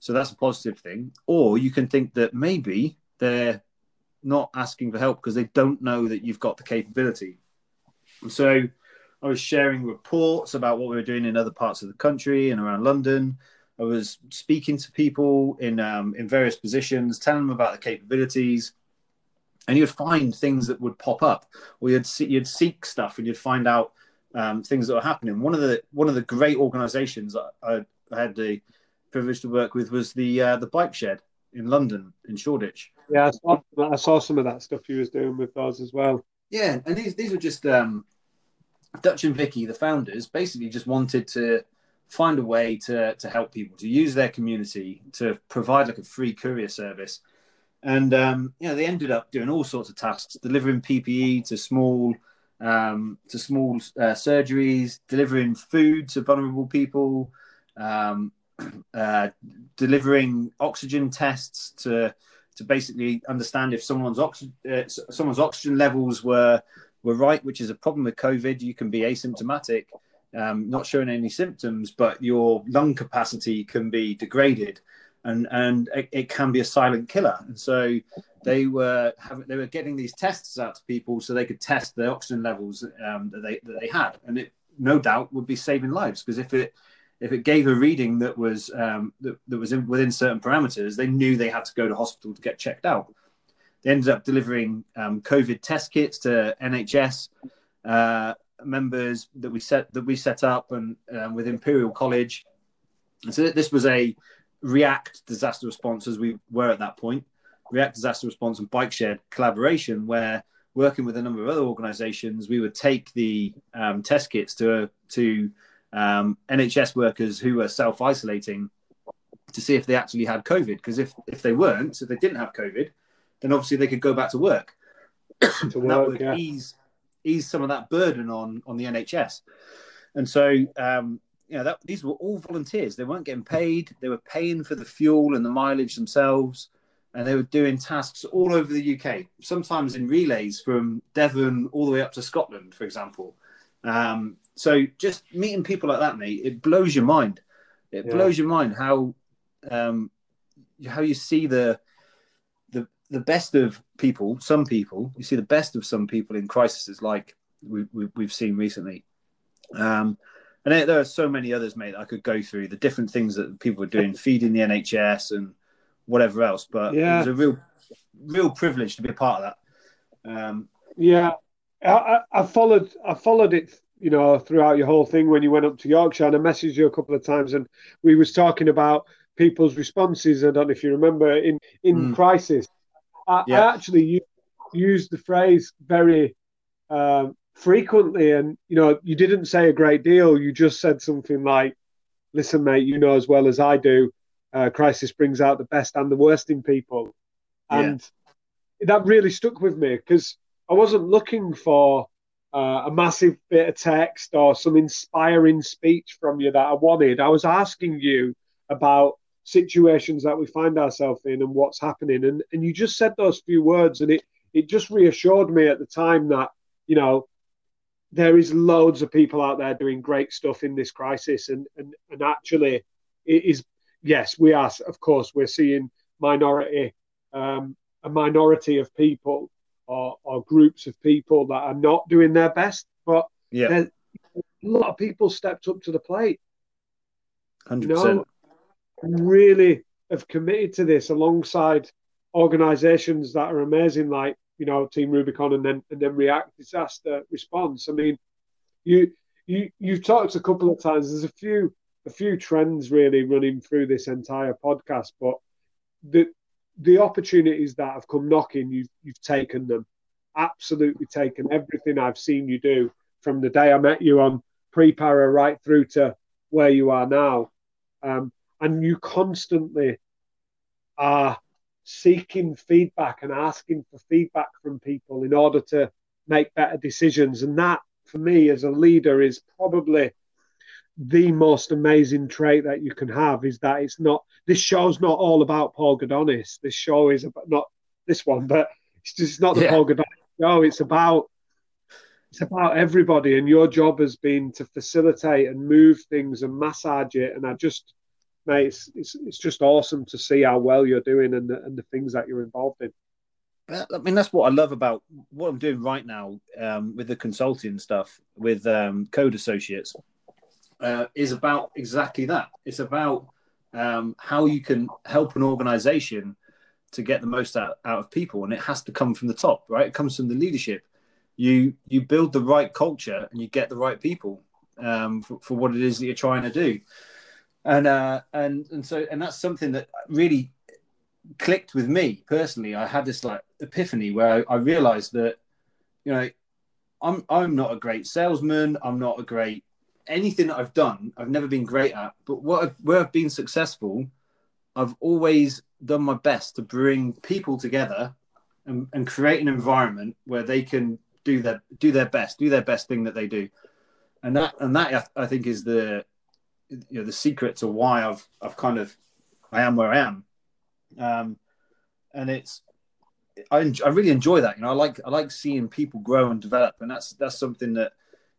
So that's a positive thing. Or you can think that maybe they're not asking for help because they don't know that you've got the capability. And so I was sharing reports about what we were doing in other parts of the country and around London. I was speaking to people in um, in various positions, telling them about the capabilities, and you'd find things that would pop up, or you'd see, you'd seek stuff, and you'd find out um, things that were happening. One of the one of the great organisations I, I, had the privilege to work with was the uh, the Bike Shed in London in Shoreditch. Yeah, I saw, I saw some of that stuff you was doing with those as well. Yeah, and these these were just um, Dutch and Vicky, the founders, basically just wanted to find a way to to help people to use their community to provide like a free courier service. And um, you know, they ended up doing all sorts of tasks, delivering PPE to small um, to small uh, surgeries, delivering food to vulnerable people, um, uh, delivering oxygen tests to to basically understand if someone's oxygen uh, someone's oxygen levels were were right, which is a problem with COVID. You can be asymptomatic, um, not showing any symptoms, but your lung capacity can be degraded, and and it, it can be a silent killer. And so they were having, they were getting these tests out to people so they could test the oxygen levels um, that they that they had, and it no doubt would be saving lives because if it if it gave a reading that was um, that, that was in, within certain parameters, they knew they had to go to hospital to get checked out. They ended up delivering um, COVID test kits to NHS uh, members that we set that we set up and um, with Imperial College. And so this was a React disaster response as we were at that point. React disaster response and bike shed collaboration, where working with a number of other organisations, we would take the um, test kits to to um, NHS workers who were self isolating to see if they actually had COVID. Because if, if they weren't, if they didn't have COVID, then obviously they could go back to work. to work that would yeah. ease ease some of that burden on on the NHS. And so, um, you know, that, these were all volunteers. They weren't getting paid. They were paying for the fuel and the mileage themselves, and they were doing tasks all over the UK. Sometimes in relays from Devon all the way up to Scotland, for example. Um, so just meeting people like that, mate, it blows your mind. It yeah. blows your mind how um, how you see the the the best of people. Some people, you see the best of some people in crises like we, we, we've seen recently. Um, and there are so many others, mate. I could go through the different things that people are doing, feeding the NHS and whatever else. But yeah. it was a real, real privilege to be a part of that. Um, yeah, I, I, followed. I followed it you know, throughout your whole thing when you went up to Yorkshire. And I messaged you a couple of times, and we was talking about people's responses. I don't know if you remember in in mm. crisis. I, yeah. I actually used the phrase very um, frequently, and you know, you didn't say a great deal. You just said something like, "Listen, mate, you know as well as I do, uh, crisis brings out the best and the worst in people," and yeah. that really stuck with me because I wasn't looking for uh, a massive bit of text or some inspiring speech from you that I wanted. I was asking you about situations that we find ourselves in and what's happening. And, and you just said those few words, and it, it just reassured me at the time that, you know, there is loads of people out there doing great stuff in this crisis. And, and, and actually, it is, yes, we are, of course, we're seeing minority, um, a minority of people or, or groups of people that are not doing their best. But yeah, a lot of people stepped up to the plate. Hundred you know, really have committed to this alongside organisations that are amazing, like you know, Team Rubicon and then and then React disaster response. I mean, you you you've talked a couple of times. There's a few a few trends really running through this entire podcast, but the the opportunities that have come knocking, you've you've taken them, absolutely taken everything I've seen you do from the day I met you on pre-para right through to where you are now, um, and you constantly are seeking feedback and asking for feedback from people in order to make better decisions. And that, for me, as a leader, is probably the most amazing trait that you can have is that it's not this show's not all about Paul Gudonis. This show is about not this one, but it's just not the yeah. Paul Gudonis show. It's about it's about everybody, and your job has been to facilitate and move things and massage it. And I just mate, it's, it's, it's just awesome to see how well you're doing and the, and the things that you're involved in. I mean, that's what I love about what I'm doing right now um, with the consulting stuff with um, Code Associates. Uh, is about exactly that. It's about um, how you can help an organization to get the most out, out of people, and it has to come from the top, right? It comes from the leadership. You you build the right culture, and you get the right people um, for, for what it is that you're trying to do and uh, and and so and that's something that really clicked with me personally. I had this like epiphany where I, I realized that you know I'm I'm not a great salesman. I'm not a great anything that I've done. I've never been great at. But what I've, where I've been successful, I've always done my best to bring people together and, and create an environment where they can do their do their best, do their best thing that they do. And that and that I think is the you know the secret to why I've I've kind of I am where I am, um, and it's I, I really enjoy that. You know, I like I like seeing people grow and develop, and that's that's something that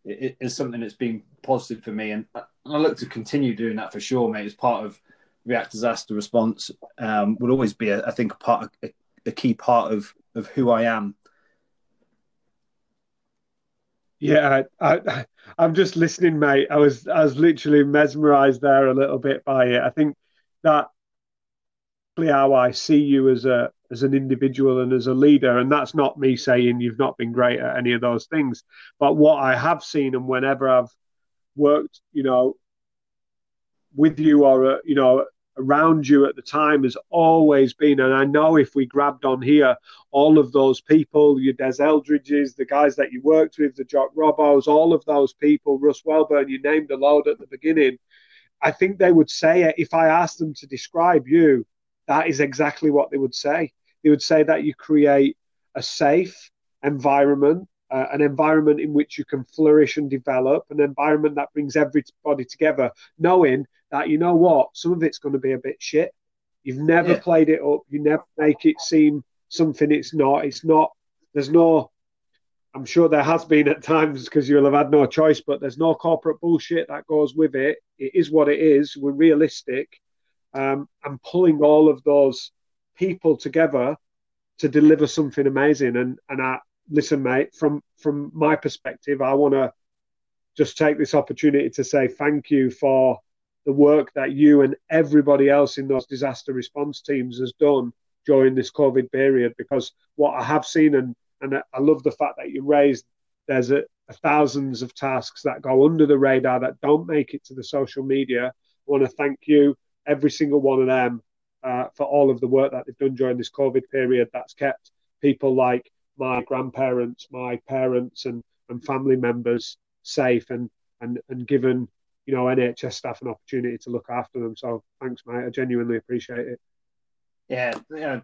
it is something that's been positive for me, and I, I look to continue doing that for sure, mate. As part of React Disaster Response, um, will always be, a, I think, a part, a, a key part of of who I am yeah, I, I'm just listening, mate. I was I was literally mesmerised there a little bit by it. I think that how I see you as a as an individual and as a leader, and that's not me saying you've not been great at any of those things, but what I have seen and whenever I've worked, you know, with you or uh, you know around you at the time has always been, and I know if we grabbed on here, all of those people, your Des Eldridges, the guys that you worked with, the Jock Robos, all of those people, Russ Welburn, you named a load at the beginning. I think they would say it if I asked them to describe you, that is exactly what they would say. They would say that you create a safe environment uh, an environment in which you can flourish and develop, an environment that brings everybody together, knowing that you know what, some of it's going to be a bit shit. You've never yeah. played it up. You never make it seem something it's not. It's not. There's no. I'm sure there has been at times because you'll have had no choice, but there's no corporate bullshit that goes with it. It is what it is. We're realistic, um, and pulling all of those people together to deliver something amazing. And and I, listen, mate, from from my perspective, I want to just take this opportunity to say thank you for the work that you and everybody else in those disaster response teams has done during this COVID period. Because what I have seen, and and I love the fact that you raised, there's a, a thousands of tasks that go under the radar that don't make it to the social media. I want to thank you, every single one of them, uh, for all of the work that they've done during this COVID period. That's kept people like my grandparents, my parents, and and family members safe, and and and given you know NHS staff an opportunity to look after them. So thanks, mate. I genuinely appreciate it. Yeah, yeah,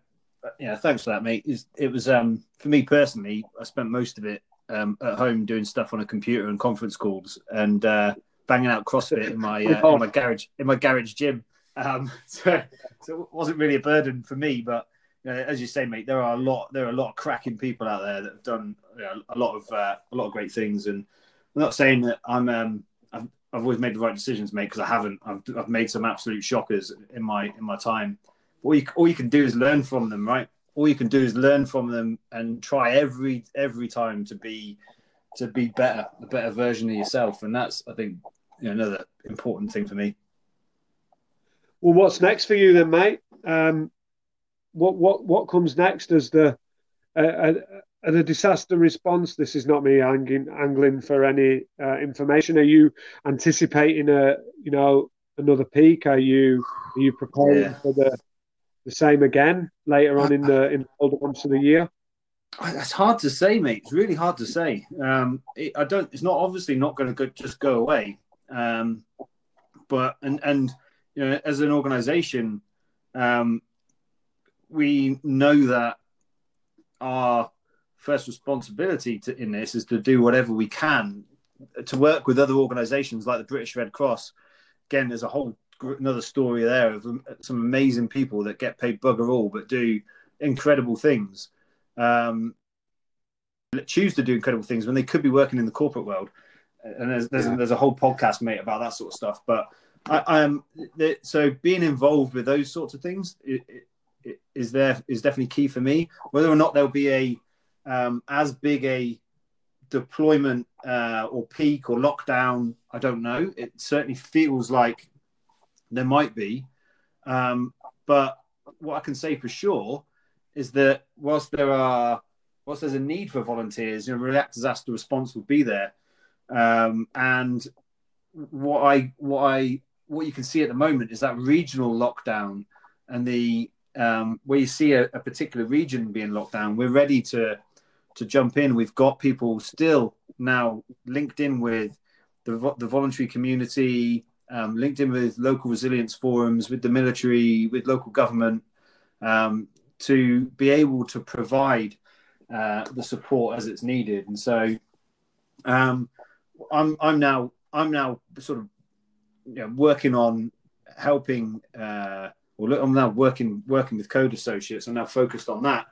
yeah. Thanks for that, mate. It was um for me personally. I spent most of it um, at home doing stuff on a computer and conference calls and uh, banging out CrossFit in my uh, in my garage in my garage gym. Um, so, so it wasn't really a burden for me, but as you say, mate, there are a lot there are a lot of cracking people out there that have done you know, a lot of uh, a lot of great things. And I'm not saying that I'm um, I've, I've always made the right decisions, mate, because I haven't. I've, I've made some absolute shockers in my in my time. All you all you can do is learn from them, right? All you can do is learn from them and try every every time to be to be better, a better version of yourself. And that's I think you know, another important thing for me. Well, what's next for you then, mate? Um, what what what comes next as the uh, the disaster response, this is not me angling, angling for any uh, information. Are you anticipating a, you know, another peak? Are you are you preparing yeah. for the the same again later on in the in the older months of the year? That's hard to say, mate. It's really hard to say. Um, it, I don't. It's not obviously not going to just go away. Um, but and and you know, as an organisation, um, we know that our first responsibility to, in this is to do whatever we can to work with other organisations like the British Red Cross. Again, there's a whole another story there of some amazing people that get paid bugger all but do incredible things. Um, choose to do incredible things when they could be working in the corporate world. And there's there's, yeah. there's a whole podcast mate about that sort of stuff. But I, am so being involved with those sorts of things is there is definitely key for me. Whether or not there'll be a um, as big a deployment uh, or peak or lockdown, I don't know. It certainly feels like there might be, um, but what I can say for sure is that whilst there are whilst there's a need for volunteers, you know, React Disaster Response will be there, um, and what I what I what you can see at the moment is that regional lockdown and the um, where you see a, a, particular region being locked down, we're ready to to jump in. We've got people still now linked in with the, the voluntary community, um, linked in with local resilience forums, with the military, with local government, um, to be able to provide uh, the support as it's needed. And so, um, I'm I'm now I'm now sort of you know, working on helping. Uh, well, I'm now working working with Code Associates. I'm now focused on that.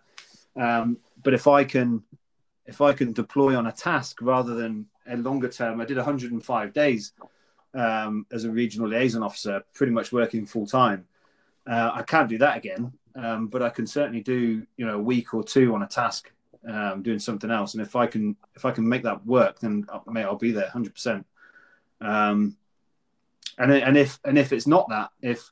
Um, but if I can if I can deploy on a task rather than a longer term, I did 105 days um, as a regional liaison officer, pretty much working full time. Uh, I can't do that again, um, but I can certainly do you know a week or two on a task um, doing something else. And if I can if I can make that work, then mate, I'll be there 100. Um, percent And and if and if it's not that, if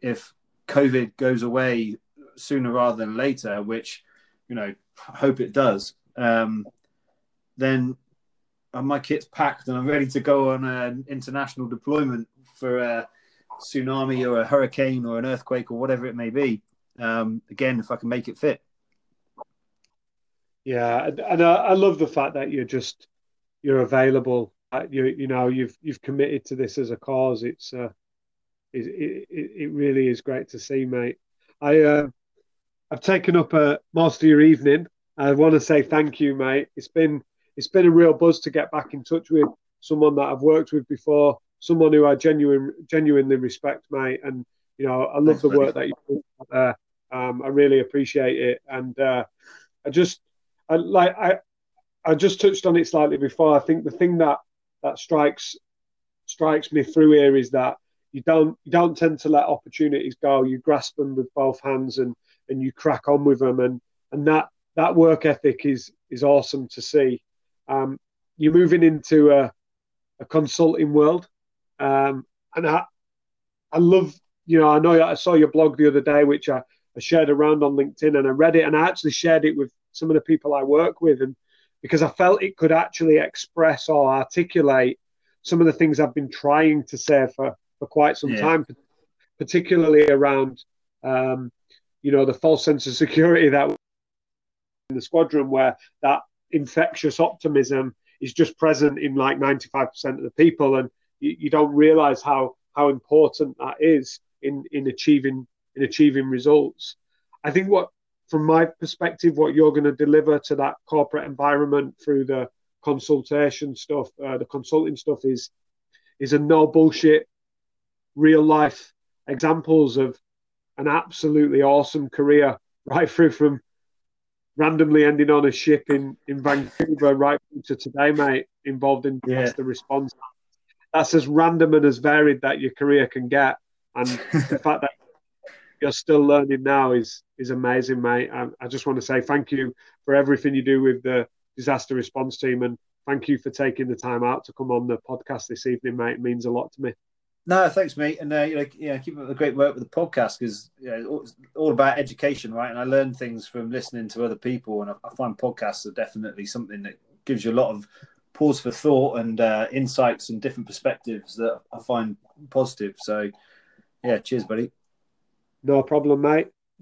if COVID goes away sooner rather than later, which you know hope it does, um, then my kit's packed and I'm ready to go on an international deployment for a tsunami or a hurricane or an earthquake or whatever it may be. Um, again, if I can make it fit. Yeah, and I, love the fact that you're just you're available. You you know you've you've committed to this as a cause. It's uh, it, it, it really is great to see, mate. I uh, I've taken up uh, most of your evening. I want to say thank you, mate. It's been it's been a real buzz to get back in touch with someone that I've worked with before, someone who I genuine, genuinely respect, mate. And you know, I love Thanks, the work buddy. that you do there. Um, I really appreciate it, and uh, I just, I like, I, I just touched on it slightly before. I think the thing that that strikes strikes me through here is that you don't you don't tend to let opportunities go. You grasp them with both hands and and you crack on with them, and and that that work ethic is is awesome to see. Um, you're moving into a, a consulting world, um, and I, I love, you know, I know I saw your blog the other day, which I, I shared around on LinkedIn, and I read it, and I actually shared it with some of the people I work with, and because I felt it could actually express or articulate some of the things I've been trying to say for, for quite some yeah. time, particularly around, um, you know, the false sense of security that in the squadron, where that infectious optimism is just present in like 95% of the people and you, you, don't realize how how important that is in in achieving in achieving results i think what from my perspective what you're going to deliver to that corporate environment through the consultation stuff uh, the consulting stuff is is a no bullshit real life examples of an absolutely awesome career right through from randomly ending on a ship in, in Vancouver right to today, mate, involved in yeah. the response. That's as random and as varied that your career can get. And the fact that you're still learning now is is amazing, mate. I, I just want to say thank you for everything you do with the disaster response team, and thank you for taking the time out to come on the podcast this evening, mate. It means a lot to me. No, thanks, mate, and uh, you know, yeah, keep up the great work with the podcast because you know, it's all about education, right? And I learn things from listening to other people, and I, I, find podcasts are definitely something that gives you a lot of pause for thought and uh, insights and different perspectives that I find positive. So, yeah, cheers, buddy. No problem, mate.